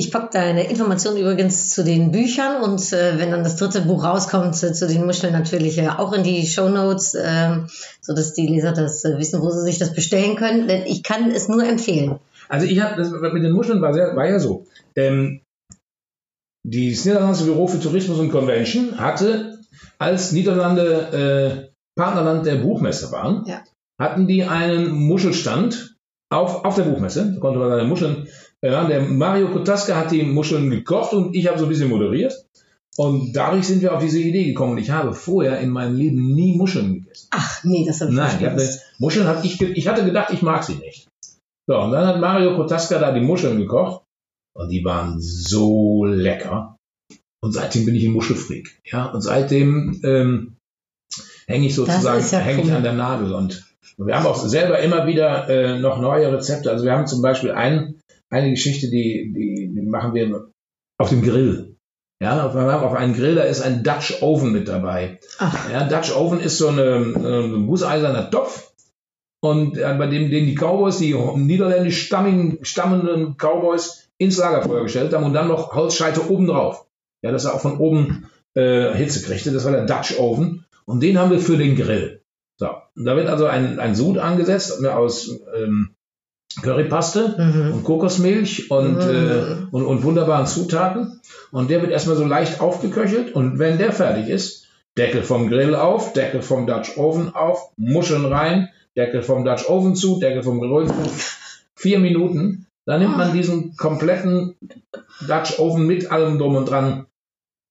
Ich packe deine Informationen übrigens zu den Büchern und äh, wenn dann das dritte Buch rauskommt, äh, zu den Muscheln natürlich äh, auch in die Show Notes, äh, sodass die Leser das äh, wissen, wo sie sich das bestellen können. Denn ich kann es nur empfehlen. Also ich habe das mit den Muscheln war, sehr, war ja so. Ähm, das Niederländische Büro für Tourismus und Convention hatte, als Niederlande äh, Partnerland der Buchmesse waren, Ja. hatten die einen Muschelstand auf, auf der Buchmesse. Da konnte man seine Muscheln, ja, der Mario Kotaska hat die Muscheln gekocht und ich habe so ein bisschen moderiert. Und dadurch sind wir auf diese Idee gekommen. Und ich habe vorher in meinem Leben nie Muscheln gegessen. Ach nee, das habe ich Nein, nicht gewusst. Muscheln hatte ich, ich hatte gedacht, ich mag sie nicht. So, und dann hat Mario Kotaska da die Muscheln gekocht und die waren so lecker. Und seitdem bin ich ein Muschelfreak. Ja, und seitdem ähm, hänge ich sozusagen ja hänge ich an der Nadel. Und, wir haben auch selber immer wieder äh, noch neue Rezepte. Also wir haben zum Beispiel ein, eine Geschichte, die, die, die machen wir auf dem Grill. Ja, auf, auf einem Grill, da ist ein Dutch Oven mit dabei. Ach, Ja, Dutch Oven ist so eine, ein gusseiserner Topf. Und äh, bei dem, den die Cowboys, die niederländisch stammigen, stammenden Cowboys ins Lagerfeuer gestellt haben und dann noch Holzscheite oben drauf. Ja, dass er auch von oben äh, Hitze kriegte. Das war der Dutch Oven. Und den haben wir für den Grill. So, und da wird also ein, ein Sud angesetzt äh, aus ähm, Currypaste mhm. und Kokosmilch und, Mm. äh, und, und wunderbaren Zutaten. Und der wird erstmal so leicht aufgeköchelt. Und wenn der fertig ist, Deckel vom Grill auf, Deckel vom Dutch Oven auf, Muscheln rein, Deckel vom Dutch Oven zu, Deckel vom Grill zu. Vier Minuten. Dann nimmt man diesen kompletten Dutch Oven mit allem drum und dran,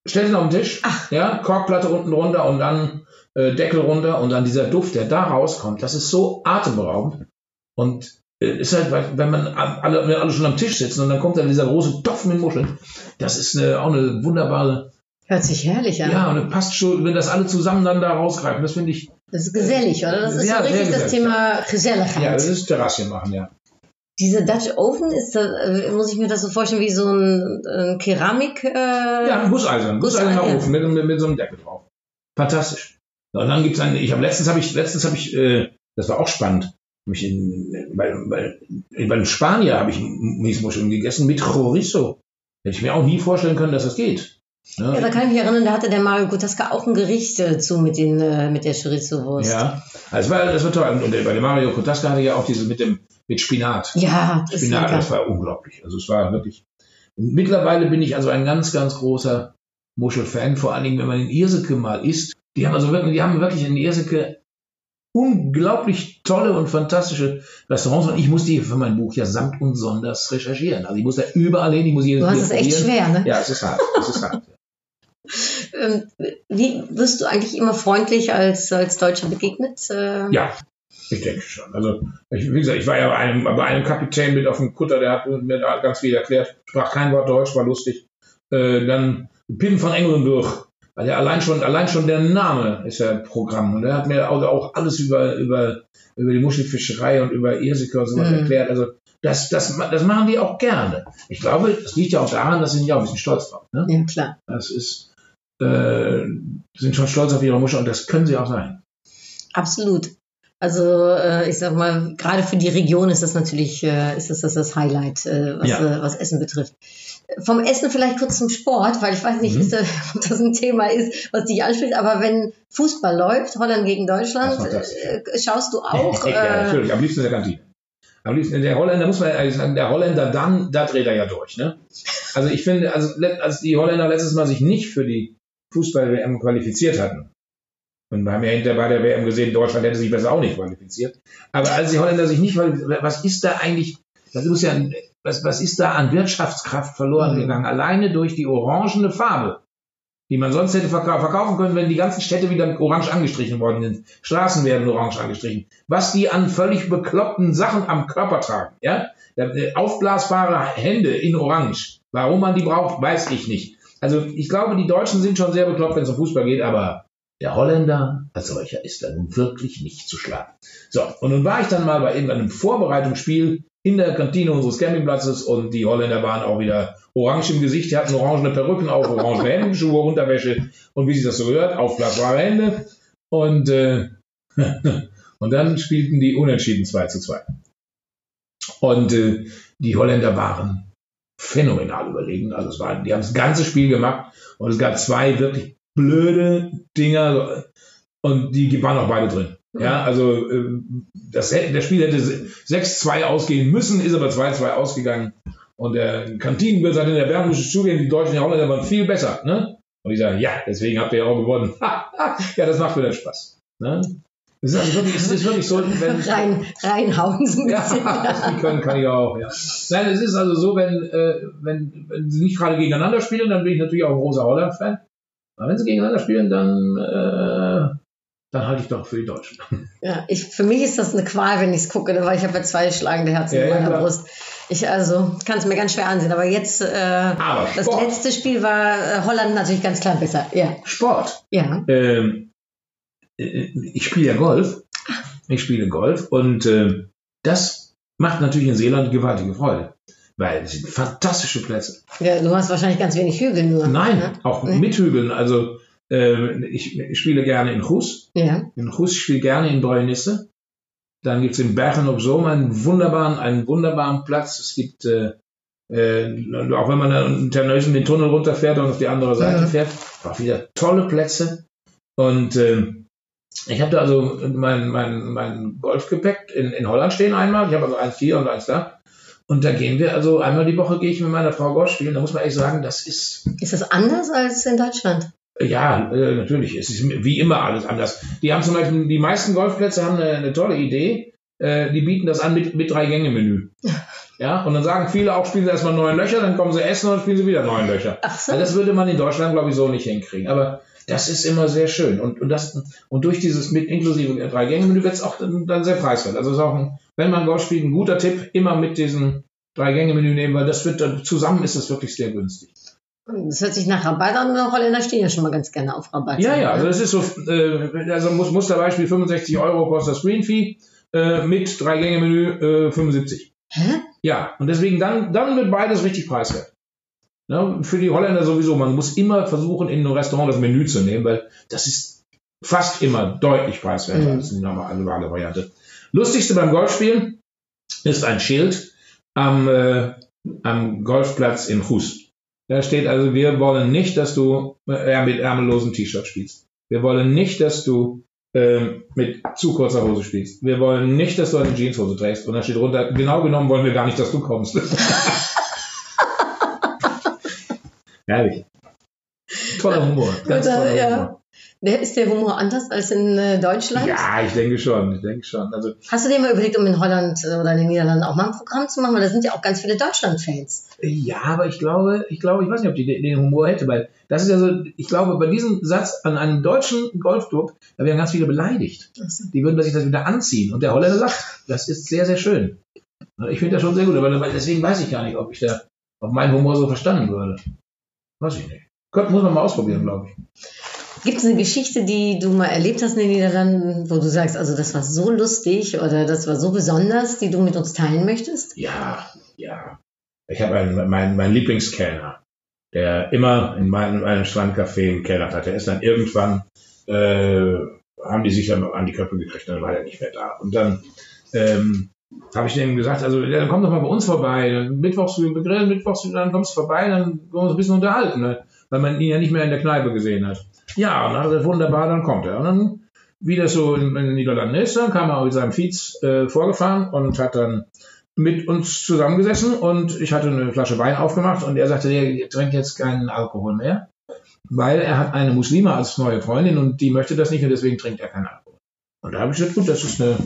stellt ihn auf den Tisch, ja, Korkplatte unten drunter und dann äh, Deckel runter und dann dieser Duft, der da rauskommt, das ist so atemberaubend. Und ist halt, wenn man alle, wenn alle schon am Tisch sitzen und dann kommt dann dieser große Topf mit Muscheln, das ist eine, auch eine wunderbare, Hört sich herrlich an. ja, und es passt schon, wenn das alle zusammen dann da rausgreifen, das finde ich, Das ist gesellig, oder? Das ist Ja, so richtig das. Thema Geselligkeit. ja, das ist Terrasse machen, ja. Diese Dutch Oven, ist das, äh, muss ich mir das so vorstellen wie so ein, ein Keramik? Äh, Ja, ein Gusseisern, gusseiserner Gusseisen. Ofen mit, mit, mit so einem Deckel drauf. Fantastisch. Und dann gibt's eine, ich habe letztens habe ich, letztens habe ich, äh, das war auch spannend, hab ich in, bei, bei, bei Spanier habe ich Miesmuscheln gegessen mit Chorizo. Hätte ich mir auch nie vorstellen können, dass das geht. Ja, Ja, da kann ich mich erinnern, da hatte der Mario Gutaska auch ein Gericht zu mit, den, äh, mit der Chorizo-Wurst. ja. Also das war, das war toll. Und bei dem Mario Kotaska hatte ja auch diese mit dem mit Spinat. Ja, das Spinat, das war unglaublich. Also es war wirklich. Mittlerweile bin ich also ein ganz, ganz großer Muschelfan, vor allen Dingen, wenn man in Irseke mal isst. Die haben also wirklich, die haben wirklich in Irseke unglaublich tolle und fantastische Restaurants und ich muss die für mein Buch ja samt und sonders recherchieren. Also ich muss da überall hin, ich muss jedes Du hast es echt schwer, ne? Ja, es ist hart. Es ist hart. Ähm, wie wirst du eigentlich immer freundlich als, als Deutscher begegnet? Äh, Ja, ich denke schon. Also, ich, wie gesagt, ich war ja bei einem, bei einem Kapitän mit auf dem Kutter, der hat mir da ganz viel erklärt, sprach kein Wort Deutsch, war lustig. Äh, dann Pim von Engelenburg, weil der allein schon, allein schon der Name ist ja Programm. Und er hat mir auch, auch alles über, über, über die Muschelfischerei und über Irsike und sowas Mhm. erklärt. Also, das, das, das machen die auch gerne. Ich glaube, das liegt ja auch daran, dass sie sind ja auch ein bisschen stolz drauf. Ne? ja, klar. Das ist, äh, sind schon stolz auf ihre Muschel und das können sie auch sein. Absolut. Also äh, ich sag mal, gerade für die Region ist das natürlich äh, ist das, das, das Highlight, äh, was, Ja. was Essen betrifft. Vom Essen vielleicht kurz zum Sport, weil ich weiß nicht, Mhm. ist, äh, ob das ein Thema ist, was dich anspricht, aber wenn Fußball läuft, Holland gegen Deutschland, Das äh, schaust du auch. ja, Äh, natürlich, am liebsten in der Kantine. Am liebsten, der Holländer muss man ehrlich sagen, der Holländer dann, da dreht er ja durch. Ne? Also ich finde, also als die Holländer letztes Mal sich nicht für die Fußball-WM qualifiziert hatten, und wir haben ja hinterher bei der WM gesehen, Deutschland hätte sich besser auch nicht qualifiziert, aber als die Holländer sich nicht qualifiziert, was ist da eigentlich, das muss ja, was, was ist da an Wirtschaftskraft verloren Mhm. gegangen? Alleine durch die orangene Farbe, die man sonst hätte verkau verkaufen können, wenn die ganzen Städte wieder orange angestrichen worden sind. Straßen werden orange angestrichen. Was die an völlig bekloppten Sachen am Körper tragen, ja? Äh, Aufblasbare Hände in orange. Warum man die braucht, weiß ich nicht. Also ich glaube, die Deutschen sind schon sehr bekloppt, wenn es um Fußball geht, aber der Holländer als solcher ist da nun wirklich nicht zu schlagen. So, und nun war ich dann mal bei irgendeinem Vorbereitungsspiel in der Kantine unseres Campingplatzes und die Holländer waren auch wieder orange im Gesicht, die hatten orangene Perücken auf, orange Hemdenschuhe, Unterwäsche und wie sich das so gehört, aufblasbare Hände. Und, äh, und dann spielten die unentschieden 2 zu 2. Und äh, die Holländer waren phänomenal überlegen. Also es war, die haben das ganze Spiel gemacht und es gab zwei wirklich blöde Dinger und die waren auch beide drin. Ja, also äh, das, das Spiel hätte 6-2 ausgehen müssen, ist aber 2-2 ausgegangen. Und der Kantinenwirt hat in der Werbung zugehen, die Deutschen und Holländer waren viel besser. Ne? Und ich sage, ja, deswegen habt ihr ja auch gewonnen. ja, das macht wieder Spaß. Ne? Es ist, also wirklich, es ist wirklich so, wenn. Rein, reinhauen so ein Ja, bisschen. die können, kann ich auch, ja. Nein, es ist also so, wenn, äh, wenn, wenn sie nicht gerade gegeneinander spielen, dann bin ich natürlich auch ein großer Holland-Fan. Aber wenn sie gegeneinander spielen, dann, äh, dann halte ich doch für die Deutschen. Ja, ich, für mich ist das eine Qual, wenn ich es gucke, weil ich habe ja zwei schlagende Herzen Ja, in ja, meiner klar. Brust. Ich also kann es mir ganz schwer ansehen. Aber jetzt, äh, Aber das letzte Spiel war äh, Holland natürlich ganz klar besser. Ja, Sport. ja. Ähm, äh, ich spiele ja Golf. Ich spiele Golf und äh, das macht natürlich in Seeland gewaltige Freude. Weil es sind fantastische Plätze. ja du hast wahrscheinlich ganz wenig Hügel nur. Nein, ne? auch Nee. mit Hügeln. Also äh, ich, ich spiele gerne in Hus. Ja. In Hus ich spiele gerne in Breunisse. Dann gibt es in Bergen op Zoom einen wunderbaren, einen wunderbaren Platz. Es gibt, äh, äh, auch wenn man dann in Terneuzen den Tunnel runterfährt und auf die andere Seite Mhm. fährt, auch wieder tolle Plätze. Und ähm, ich habe da also mein, mein, mein Golfgepäck in, in Holland stehen einmal. Ich habe also eins hier und eins da. Und da gehen wir, also einmal die Woche gehe ich mit meiner Frau Golf spielen. Da muss man ehrlich sagen, das ist Ist das anders als in Deutschland? Ja, äh, natürlich. Es ist wie immer alles anders. Die haben zum Beispiel, die meisten Golfplätze haben eine, eine tolle Idee. Äh, die bieten das an mit, mit drei Gänge-Menü. Ja, und dann sagen viele auch, spielen sie erstmal neun Löcher, dann kommen sie essen und spielen sie wieder neun Löcher. Ach so. Also das würde man in Deutschland, glaube ich, so nicht hinkriegen. Aber das ist immer sehr schön. Und, und, das, und durch dieses mit inklusive drei Gänge-Menü wird es auch dann, dann sehr preiswert. Also es ist auch, ein, wenn man Golf spielt, ein guter Tipp, immer mit diesem drei Gänge-Menü nehmen, weil das wird dann, zusammen ist es wirklich sehr günstig. Das hört sich nach Rabatt an. Die Holländer stehen ja schon mal ganz gerne auf Rabatt. Ja, ja, also ne? das ist so, äh, also muss, Musterbeispiel 65 Euro kostet das Screen Fee, äh, mit drei Gänge Menü äh, 75. Hä? Ja, und deswegen dann, dann wird beides richtig preiswert. Ja, für die Holländer sowieso, man muss immer versuchen, in einem Restaurant das Menü zu nehmen, weil das ist fast immer deutlich preiswerter Mhm. als die normale normale Variante. Lustigste beim Golfspielen ist ein Schild am, äh, am Golfplatz in Hus. Da steht also, wir wollen nicht, dass du äh, mit ärmellosen T-Shirt spielst. Wir wollen nicht, dass du ähm, mit zu kurzer Hose spielst. Wir wollen nicht, dass du eine Jeanshose trägst. Und da steht drunter, genau genommen wollen wir gar nicht, dass du kommst. Herrlich. Toller Humor. Ganz toller ja. Humor. Der, ist der Humor anders als in äh, Deutschland? Ja, ich denke schon. Ich denke schon. Also, Hast du dir mal überlegt, um in Holland äh, oder in den Niederlanden auch mal ein Programm zu machen? Weil da sind ja auch ganz viele Deutschland-Fans. Ja, aber ich glaube, ich glaube, ich weiß nicht, ob die den Humor hätte, weil das ist ja so, ich glaube, bei diesem Satz an einem deutschen Golfclub, da werden ganz viele beleidigt. Die würden sich das wieder anziehen und der Holländer lacht. Das ist sehr, sehr schön. Ich finde das schon sehr gut, aber deswegen weiß ich gar nicht, ob ich da auf meinen Humor so verstanden würde. Weiß ich nicht. Könnte, muss man mal ausprobieren, glaube ich. Gibt es eine Geschichte, die du mal erlebt hast in den Niederlanden, wo du sagst, also das war so lustig oder das war so besonders, die du mit uns teilen möchtest? Ja, ja. Ich habe einen, meinen, meinen Lieblingskellner, der immer in meinem, meinem Strandcafé einen Keller hat. Der ist dann irgendwann, äh, haben die sich dann an die Köpfe gekriegt, dann war er nicht mehr da. Und dann ähm, habe ich dem gesagt, also ja, dann komm doch mal bei uns vorbei. Mittwochs wir grillen, Mittwochs dann kommst du vorbei, dann können wir uns ein bisschen unterhalten, ne? Weil man ihn ja nicht mehr in der Kneipe gesehen hat. Ja, und dann hat er wunderbar, dann kommt er. Und dann, wie das so in, den Niederlanden ist, dann kam er mit seinem Fiets äh, vorgefahren und hat dann mit uns zusammengesessen und ich hatte eine Flasche Wein aufgemacht und er sagte, er trinkt jetzt keinen Alkohol mehr, weil er hat eine Muslime als neue Freundin und die möchte das nicht und deswegen trinkt er keinen Alkohol. Und da habe ich gesagt, gut, das ist eine,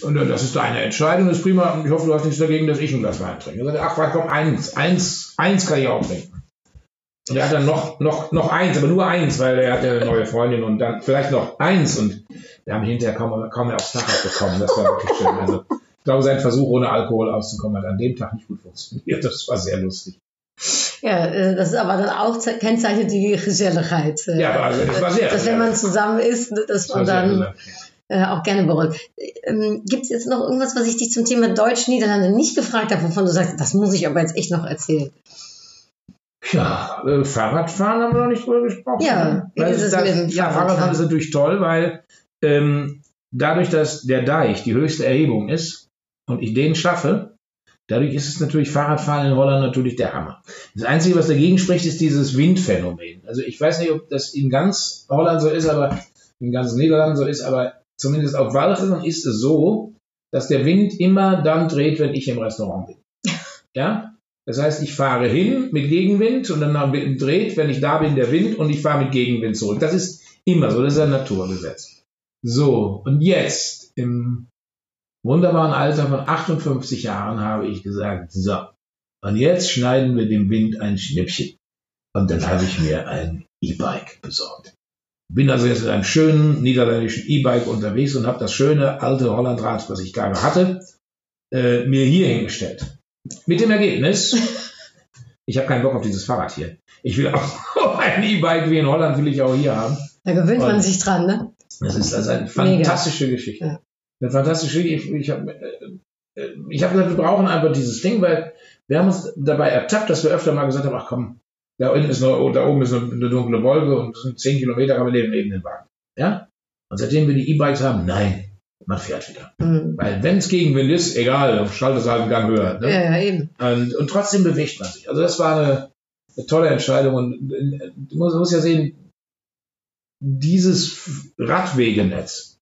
und das ist deine Entscheidung, das ist prima und ich hoffe, du hast nichts dagegen, dass ich ein Glas Wein trinke. Sagte, ach, komm, eins, eins, eins kann ich auch trinken. Und er hat dann noch, noch, noch eins, aber nur eins, weil er hatte eine neue Freundin und dann vielleicht noch eins und wir haben hinterher kaum, kaum mehr aufs Dach bekommen. Das war wirklich schön. Also, ich glaube, sein Versuch, ohne Alkohol auszukommen, hat an dem Tag nicht gut funktioniert. Das war sehr lustig. Ja, äh, das ist aber dann auch ze- kennzeichnet die Geselligkeit. äh, Ja, aber also das war sehr Dass wenn man zusammen ist, dass Das man dann äh, auch gerne bereut. Ähm, Gibt es jetzt noch irgendwas, was ich dich zum Thema Deutsch-Niederlande nicht gefragt habe, wovon du sagst, das muss ich aber jetzt echt noch erzählen? Ja, äh, Fahrradfahren haben wir noch nicht drüber gesprochen. Ja, ne? Weil ist es das, dem ja, Fahrradfahren? Fahrradfahren ist natürlich toll, weil ähm, dadurch, dass der Deich die höchste Erhebung ist und ich den schaffe, Dadurch ist es natürlich Fahrradfahren in Holland natürlich der Hammer. Das Einzige, was dagegen spricht, ist dieses Windphänomen. Also ich weiß nicht, ob das in ganz Holland so ist, aber in ganz Niederlanden so ist, aber zumindest auf Walcheren ist es so, dass der Wind immer dann dreht, wenn ich im Restaurant bin. Ja? Das heißt, ich fahre hin mit Gegenwind und dann dreht, wenn ich da bin, der Wind und ich fahre mit Gegenwind zurück. Das ist immer so, das ist ein Naturgesetz. So, und jetzt im wunderbaren Alter von 58 Jahren habe ich gesagt, so, und jetzt schneiden wir dem Wind ein Schnippchen. Und dann habe ich mir ein E-Bike besorgt. Bin also jetzt mit einem schönen niederländischen E-Bike unterwegs und habe das schöne alte Hollandrad, was ich gerade hatte, äh, mir hier hingestellt. Mit dem Ergebnis, ich habe keinen Bock auf dieses Fahrrad hier. Ich will auch ein E-Bike wie in Holland, will ich auch hier haben. Da gewöhnt und man sich dran, ne? Das ist also eine fantastische Mega. Geschichte. Ja eine fantastische Ich, ich habe äh, ich hab gesagt, wir brauchen einfach dieses Ding, weil wir haben uns dabei ertappt, dass wir öfter mal gesagt haben, ach komm, da unten ist noch, da oben ist eine, eine dunkle Wolke und das sind zehn Kilometer, aber wir leben neben den Wagen. Ja? Und seitdem wir die E-Bikes haben, nein, man fährt wieder. Mhm. Weil wenn es Gegenwind ist, egal, schaltet es halt einen Gang höher. Ne? Ja, ja, eben. Und, und trotzdem bewegt man sich. Also das war eine, eine tolle Entscheidung und äh, du musst, musst ja sehen, dieses Radwegenetz,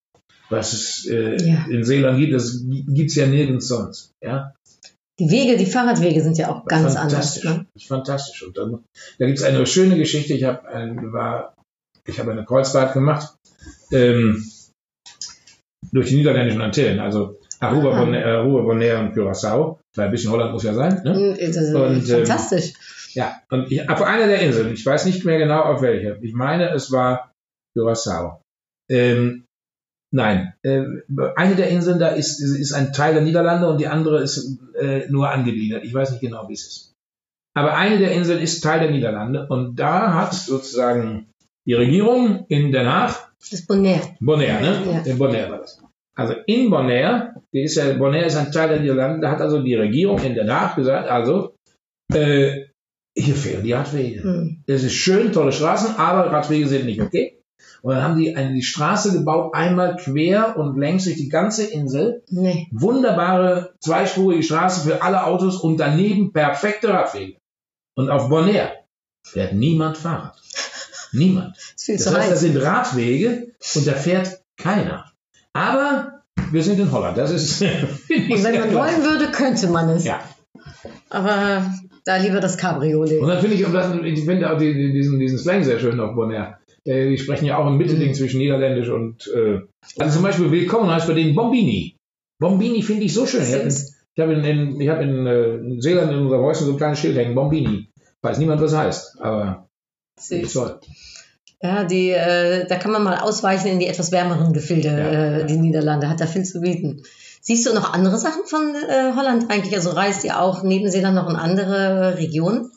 was es äh, ja. in Seeland gibt, das gibt es ja nirgends sonst. Ja? Die Wege, die Fahrradwege sind ja auch ganz anders. Ne? Das ist fantastisch. Und dann, da gibt es eine schöne Geschichte. Ich habe ein, war, ich habe eine Kreuzfahrt gemacht ähm, durch die niederländischen Antillen, also Aruba, ah. Bonaire, Aruba, Bonaire und Curaçao. Weil ein bisschen Holland muss ja sein. Ne? Mm, und, ähm, fantastisch. Ähm, ja, und ich, auf einer der Inseln, ich weiß nicht mehr genau auf welche, ich meine, es war Curaçao. Ähm, Nein, äh, eine der Inseln da ist, ist ein Teil der Niederlande und die andere ist äh, nur angegliedert. Ich weiß nicht genau, wie es ist. Aber eine der Inseln ist Teil der Niederlande und da hat sozusagen die Regierung in Den Haag. Das ist Bonaire. Bonaire, ne? Ja. In Bonaire war das. Also in Bonaire, die ist ja, Bonaire ist ein Teil der Niederlande, da hat also die Regierung in Den Haag gesagt, also äh, hier fehlen die Radwege. Hm. Es ist schön, tolle Straßen, aber Radwege sind nicht okay. Und dann haben die eine die Straße gebaut, einmal quer und längs durch die ganze Insel. Nee. Wunderbare zweispurige Straße für alle Autos und daneben perfekte Radwege. Und auf Bonaire fährt niemand Fahrrad. Niemand. Das, das heißt, das sind Radwege und da fährt keiner. Aber wir sind in Holland. Das ist. und wenn man wollen würde, könnte man es. Ja. Aber da lieber das Cabriolet. Und dann finde ich, ich finde auch diesen, diesen Slang sehr schön auf Bonaire. Äh, die sprechen ja auch ein Mittelding mhm. zwischen Niederländisch und. Äh, also zum Beispiel Willkommen heißt bei denen Bombini. Bombini finde ich so schön. Ich habe in, in, ich hab in, äh, in Seeland in unserer Häuschen so ein kleines Schild hängen, Bombini. Weiß niemand, was heißt, aber Süß. toll. Ja, die, äh, da kann man mal ausweichen in die etwas wärmeren Gefilde, ja. äh, die Niederlande. Hat da viel zu bieten. Siehst du noch andere Sachen von äh, Holland eigentlich? Also reist ihr auch neben Seeland noch in andere Regionen?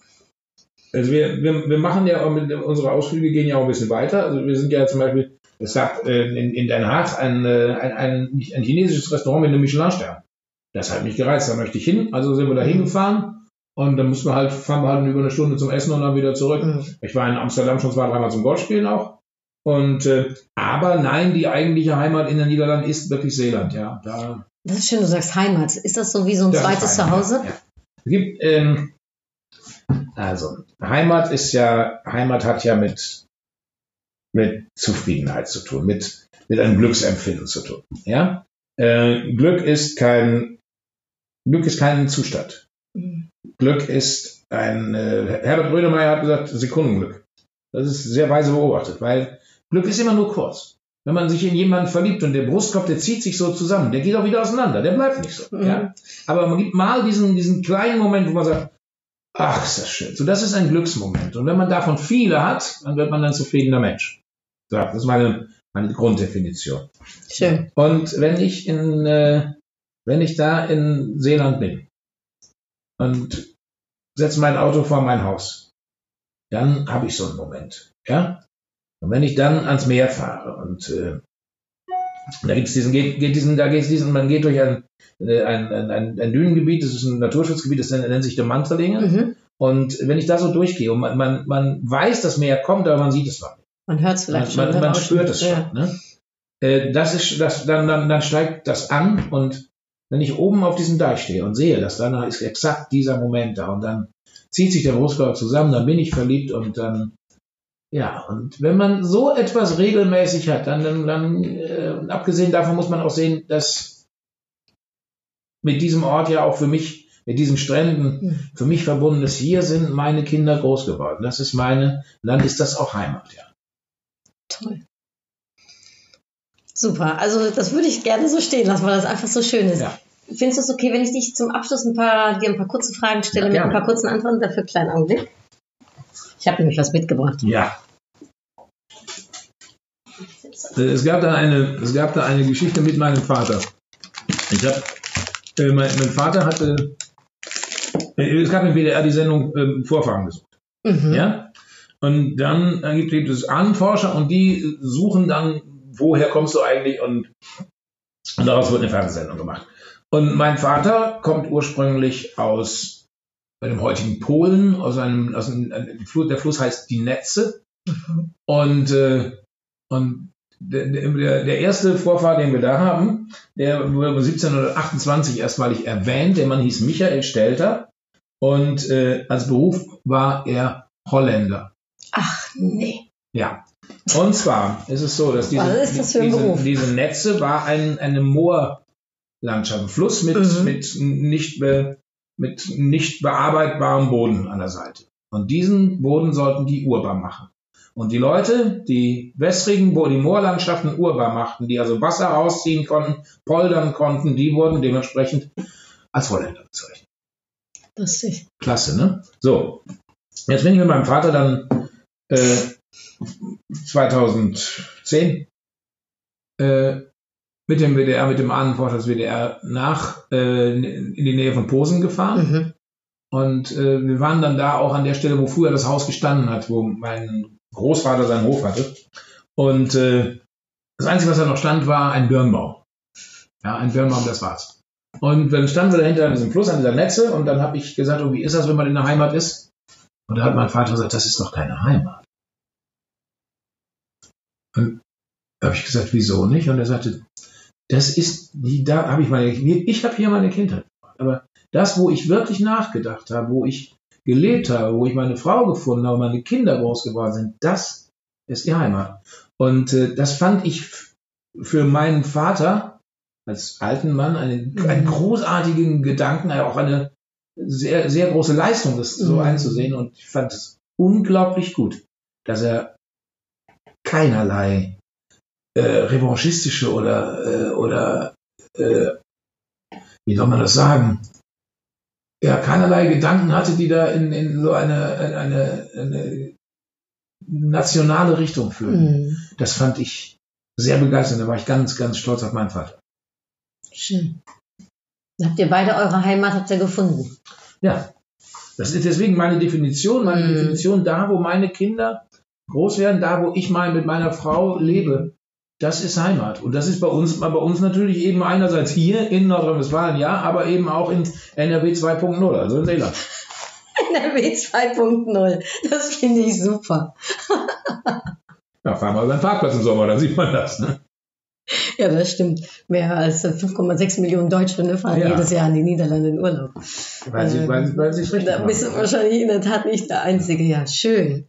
Also wir, wir, wir machen ja auch mit unsere Ausflüge gehen ja auch ein bisschen weiter. Also wir sind ja zum Beispiel, es gab äh, in, in Den Haag ein, äh, ein, ein, ein chinesisches Restaurant mit einem Michelin-Stern. Das hat mich gereizt, da möchte ich hin. Also sind wir da hingefahren und dann mussten wir halt, fahren wir halt über eine Stunde zum Essen und dann wieder zurück. Mhm. Ich war in Amsterdam schon zwei, dreimal zum Golfspielen auch. Und äh, aber nein, die eigentliche Heimat in den Niederlanden ist wirklich Seeland, ja. Da, das ist schön, du sagst Heimat. Ist das so wie so ein zweites Zuhause? Ja. Es gibt ähm, also, Heimat ist ja, Heimat hat ja mit, mit Zufriedenheit zu tun, mit, mit einem Glücksempfinden zu tun. Ja? Äh, Glück ist kein, Glück ist kein Zustand. Mhm. Glück ist ein, äh, Herbert Grönemeyer hat gesagt, Sekundenglück. Das ist sehr weise beobachtet, weil Glück ist immer nur kurz. Wenn man sich in jemanden verliebt und der Brustkorb, der zieht sich so zusammen, der geht auch wieder auseinander, der bleibt nicht so. Mhm. Ja? Aber man gibt mal diesen, diesen kleinen Moment, wo man sagt, Ach, ist das schön. So, das ist ein Glücksmoment. Und wenn man davon viele hat, dann wird man ein zufriedener Mensch. So, das ist meine, meine Grunddefinition. Schön. Und wenn ich in, äh, wenn ich da in Seeland bin und setze mein Auto vor mein Haus, dann habe ich so einen Moment. Ja? Und wenn ich dann ans Meer fahre und äh, da gibt's diesen, geht, geht diesen, da geht's diesen, man geht durch ein, äh, ein, ein, ein, Dünengebiet, das ist ein Naturschutzgebiet, das nennt, nennt sich der Manterlinge. Mhm. Und wenn ich da so durchgehe und man, man, man weiß, dass Meer kommt, aber man sieht es noch nicht. Man hört es vielleicht man, schon. Man, man spürt es ja. schon. Ne? Äh, das ist, das, dann, dann, dann steigt das an und wenn ich oben auf diesem Deich stehe und sehe, dass dann ist exakt dieser Moment da und dann zieht sich der Brustkorb zusammen, dann bin ich verliebt und dann, ja, und wenn man so etwas regelmäßig hat, dann, dann, dann äh, abgesehen davon muss man auch sehen, dass mit diesem Ort ja auch für mich, mit diesen Stränden, Mhm. für mich verbunden ist, hier sind meine Kinder groß geworden. Das ist meine, dann ist das auch Heimat, ja. Toll. Super, also das würde ich gerne so stehen lassen, weil das einfach so schön ist. Ja. Findest du es okay, wenn ich dich zum Abschluss ein paar, dir ein paar kurze Fragen stelle Ja, mit ein paar kurzen Antworten? Dafür einen kleinen Augenblick. Ich habe nämlich was mitgebracht. Ja. Äh, Es gab da eine, es gab da eine Geschichte mit meinem Vater. Ich habe, äh, mein, mein Vater hatte, äh, es gab im WDR die Sendung äh, Vorfahren gesucht. Mhm. Ja? Und dann gibt gibt es Ahnenforscher und die suchen dann, woher kommst du eigentlich? Und, und daraus wird eine Fernsehsendung gemacht. Und mein Vater kommt ursprünglich aus dem heutigen Polen, aus einem, aus einem ein Fluss, der Fluss heißt die Netze. Und, äh, und der, der, der erste Vorfahr, den wir da haben, der wurde 1728 erstmalig erwähnt. Der Mann hieß Michael Stelter und äh, als Beruf war er Holländer. Ach nee. Ja. Und zwar ist es so, dass diese, diese, diese Netze war ein, eine Moorlandschaft, ein Fluss mit, Mhm. mit, nicht be, mit nicht bearbeitbarem Boden an der Seite. Und diesen Boden sollten die urbar machen. Und die Leute, die wässrigen, wo die Moorlandschaften urbar machten, die also Wasser rausziehen konnten, poldern konnten, die wurden dementsprechend als Holländer bezeichnet. Lustig. Klasse, ne? So. Jetzt bin ich mit meinem Vater dann äh, 2010 äh, mit dem WDR, mit dem Ahnenforscher des WDR nach äh, in die Nähe von Posen gefahren. Mhm. Und äh, wir waren dann da auch an der Stelle, wo früher das Haus gestanden hat, wo mein Großvater seinen Hof hatte. Und äh, das Einzige, was da noch stand, war ein Birnbaum. Ja, ein Birnbaum, das war's. Und dann standen wir dahinter an diesem Fluss, an dieser Netze, und dann habe ich gesagt, oh, wie ist das, wenn man in der Heimat ist? Und da hat mein Vater gesagt, das ist doch keine Heimat. Und da habe ich gesagt, wieso nicht? Und er sagte, das ist die, da habe ich meine, ich habe hier meine Kindheit. Aber das, wo ich wirklich nachgedacht habe, wo ich gelebt habe, wo ich meine Frau gefunden habe, meine Kinder groß geworden sind, das ist die Heimat. Und äh, das fand ich für meinen Vater als alten Mann einen, Mhm. einen großartigen Gedanken, auch eine sehr, sehr große Leistung, das so Mhm. einzusehen. Und ich fand es unglaublich gut, dass er keinerlei äh, revanchistische oder, äh, oder äh, wie soll man das sagen, ja, keinerlei Gedanken hatte, die da in, in so eine, eine, eine nationale Richtung führen. Mhm. Das fand ich sehr begeisternd. Da war ich ganz, ganz stolz auf meinen Vater. Schön. Dann habt ihr beide eure Heimat habt ihr gefunden. Ja. Das ist deswegen meine Definition, meine Mhm. Definition da, wo meine Kinder groß werden, da, wo ich mal mit meiner Frau lebe. Das ist Heimat. Und das ist bei uns, bei uns natürlich eben einerseits hier in Nordrhein-Westfalen, ja, aber eben auch in NRW 2.0, also in Seeland. NRW 2.0. Das finde ich super. Ja, fahren wir über den Parkplatz im Sommer, dann sieht man das. Ne? Ja, das stimmt. Mehr als äh, 5,6 Millionen Deutsche ne, fahren Ja. jedes Jahr in die Niederlande in Urlaub. Weil sie, weil, weil sie richtig Da bist du wahrscheinlich in der Tat nicht der Einzige. Ja, schön.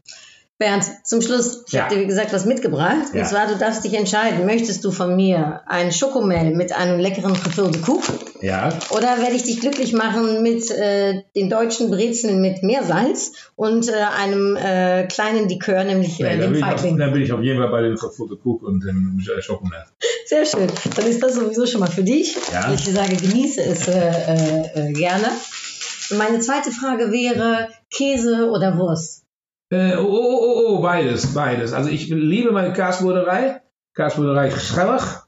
Bernd, zum Schluss, ich Ja. habe dir wie gesagt was mitgebracht. Ja. Und zwar, du darfst dich entscheiden, möchtest du von mir ein Schokomel mit einem leckeren gefüllten Kuchen Ja, oder werde ich dich glücklich machen mit äh, den deutschen Brezeln mit Meersalz und äh, einem äh, kleinen Likör, nämlich äh, dem Feigling. dann bin ich auf jeden Fall bei dem Foto Cook und dem Schokomel. Sehr schön. Dann ist das sowieso schon mal für dich. Ja. Ich sage, genieße es äh, äh, äh, gerne. Und meine zweite Frage wäre Käse oder Wurst? Äh, oh, oh, oh, oh, beides, beides. Also ich liebe meine Karsburgerei, Karsburgerei Schrellach,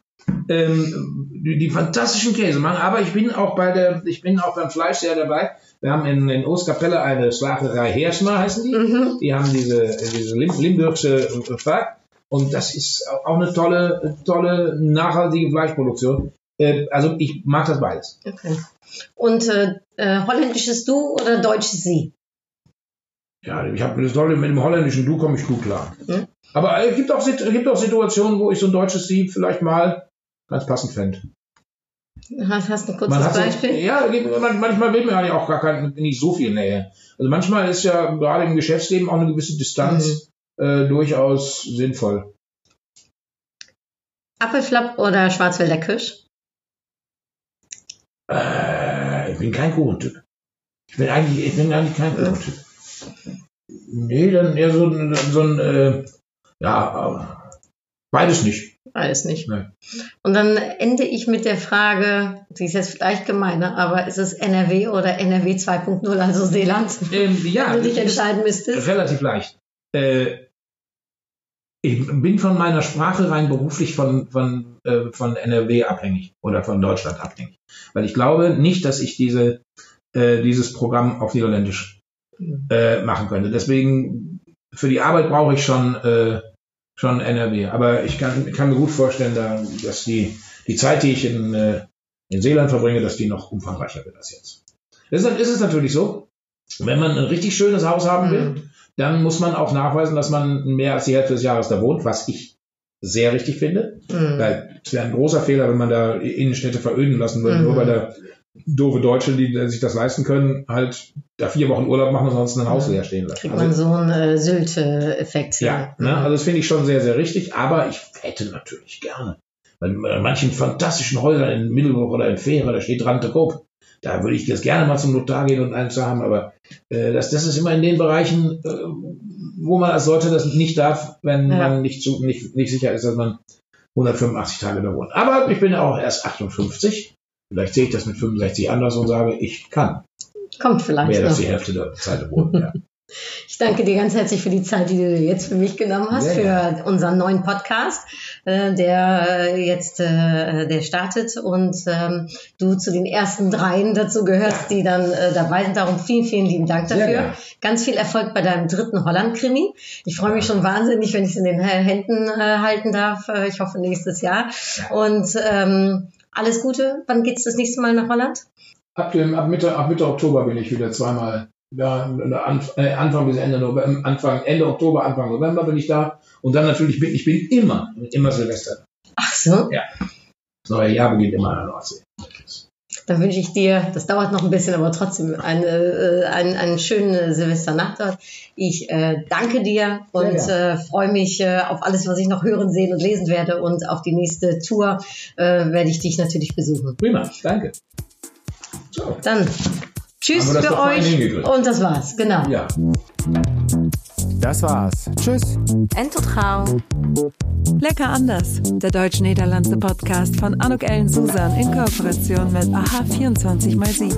ähm, die, die fantastischen Käse machen, aber ich bin auch bei der, ich bin auch beim Fleisch sehr dabei. Wir haben in, in Ostkapelle eine Schlagerei Herschmer, heißen die. Mhm. Die haben diese, diese Lim Limburgse äh, Fleisch. Und das ist auch eine tolle, tolle, nachhaltige Fleischproduktion. Äh, also ich mag das beides. Okay. Und äh, äh, holländisches Du oder deutsches Sie? Ja, ich habe das Tolle mit dem holländischen Du komme ich gut klar. Mhm. Aber es gibt auch, gibt auch Situationen, wo ich so ein deutsches Sie vielleicht mal ganz passend fände. Hast, du ein kurzes Beispiel? ja, man- manchmal will man ja auch gar kein, nicht so viel Nähe. Also manchmal ist ja gerade im Geschäftsleben auch eine gewisse Distanz äh, durchaus sinnvoll. Apfelflapp oder Schwarzwälder Kirsch? Äh, ich bin kein Kuchentyp. Ich bin eigentlich, ich bin eigentlich kein Kuchentyp. Nee, dann eher so, ein- so ein, äh, ja, beides nicht. Weiß nicht. Nee. Und dann ende ich mit der Frage, die ist jetzt vielleicht gemeiner, aber ist es NRW oder NRW 2.0, also Seeland? Ähm, ja, Wenn du dich entscheiden müsstest. relativ leicht. Äh, ich bin von meiner Sprache rein beruflich von, von, äh, von NRW abhängig oder von Deutschland abhängig. Weil ich glaube nicht, dass ich diese, äh, dieses Programm auf Niederländisch äh, machen könnte. Deswegen, für die Arbeit brauche ich schon, äh, schon NRW. Aber ich kann, kann mir gut vorstellen, da, dass die, die Zeit, die ich in, äh, in Seeland verbringe, dass die noch umfangreicher wird als jetzt. Deshalb ist es natürlich so, wenn man ein richtig schönes Haus haben will, Mhm. dann muss man auch nachweisen, dass man mehr als die Hälfte des Jahres da wohnt, was ich sehr richtig finde. Mhm. Weil es wäre ein großer Fehler, wenn man da Innenstädte veröden lassen würde, Mhm. nur weil da doofe Deutsche, die sich das leisten können, halt da vier Wochen Urlaub machen und sonst ein Haus Mhm. leer stehen lassen. Kriegt Also, man so einen äh, Sylt-Effekt. ja, ne? also das finde ich schon sehr, sehr richtig, aber ich hätte natürlich gerne. Bei manchen fantastischen Häusern in Middelburg oder in Fähre, da steht Rante Coop. Da würde ich jetzt gerne mal zum Notar gehen und eins haben, aber äh, das, das ist immer in den Bereichen, äh, wo man als sollte das nicht darf, wenn Ja. man nicht, zu, nicht, nicht sicher ist, dass man 185 Tage da wohnt. Aber ich bin ja auch erst 58. Vielleicht sehe ich das mit 65 anders und sage, ich kann Kommt vielleicht mehr als die Hälfte der Zeit wohnen. Ja. Ich danke dir ganz herzlich für die Zeit, die du jetzt für mich genommen hast, Ja, für unseren neuen Podcast, äh, der äh, jetzt äh, der startet und ähm, du zu den ersten dreien dazu gehörst, die dann dabei sind. Darum vielen, vielen lieben Dank dafür. gerne. Ganz viel Erfolg bei deinem dritten Holland-Krimi. Ich freue mich schon wahnsinnig, wenn ich es in den Händen halten darf. Ich hoffe nächstes Jahr. Und ähm, alles Gute. Wann geht's das nächste Mal nach Holland? Ab, dem, ab, Mitte, ab Mitte Oktober bin ich wieder zweimal da. Äh, Anfang bis Ende November, Anfang, Ende Oktober, Anfang November bin ich da. Und dann natürlich bin ich bin immer, immer Silvester. Ach so, Das neue Jahr beginnt immer an der Nordsee. Dann wünsche ich dir, das dauert noch ein bisschen, aber trotzdem eine, äh, einen, einen schönen Silvesternacht dort. Ich äh, danke dir und äh, freue mich äh, auf alles, was ich noch hören, sehen und lesen werde. Und auf die nächste Tour äh, werde ich dich natürlich besuchen. Prima, danke. So, Dann tschüss für euch. Und das war's, genau. ja. Das war's. Tschüss. Entotrau. Lecker anders. Der deutsch-niederlandse Podcast von Anuk Ellen Susan in Kooperation mit AH24x7.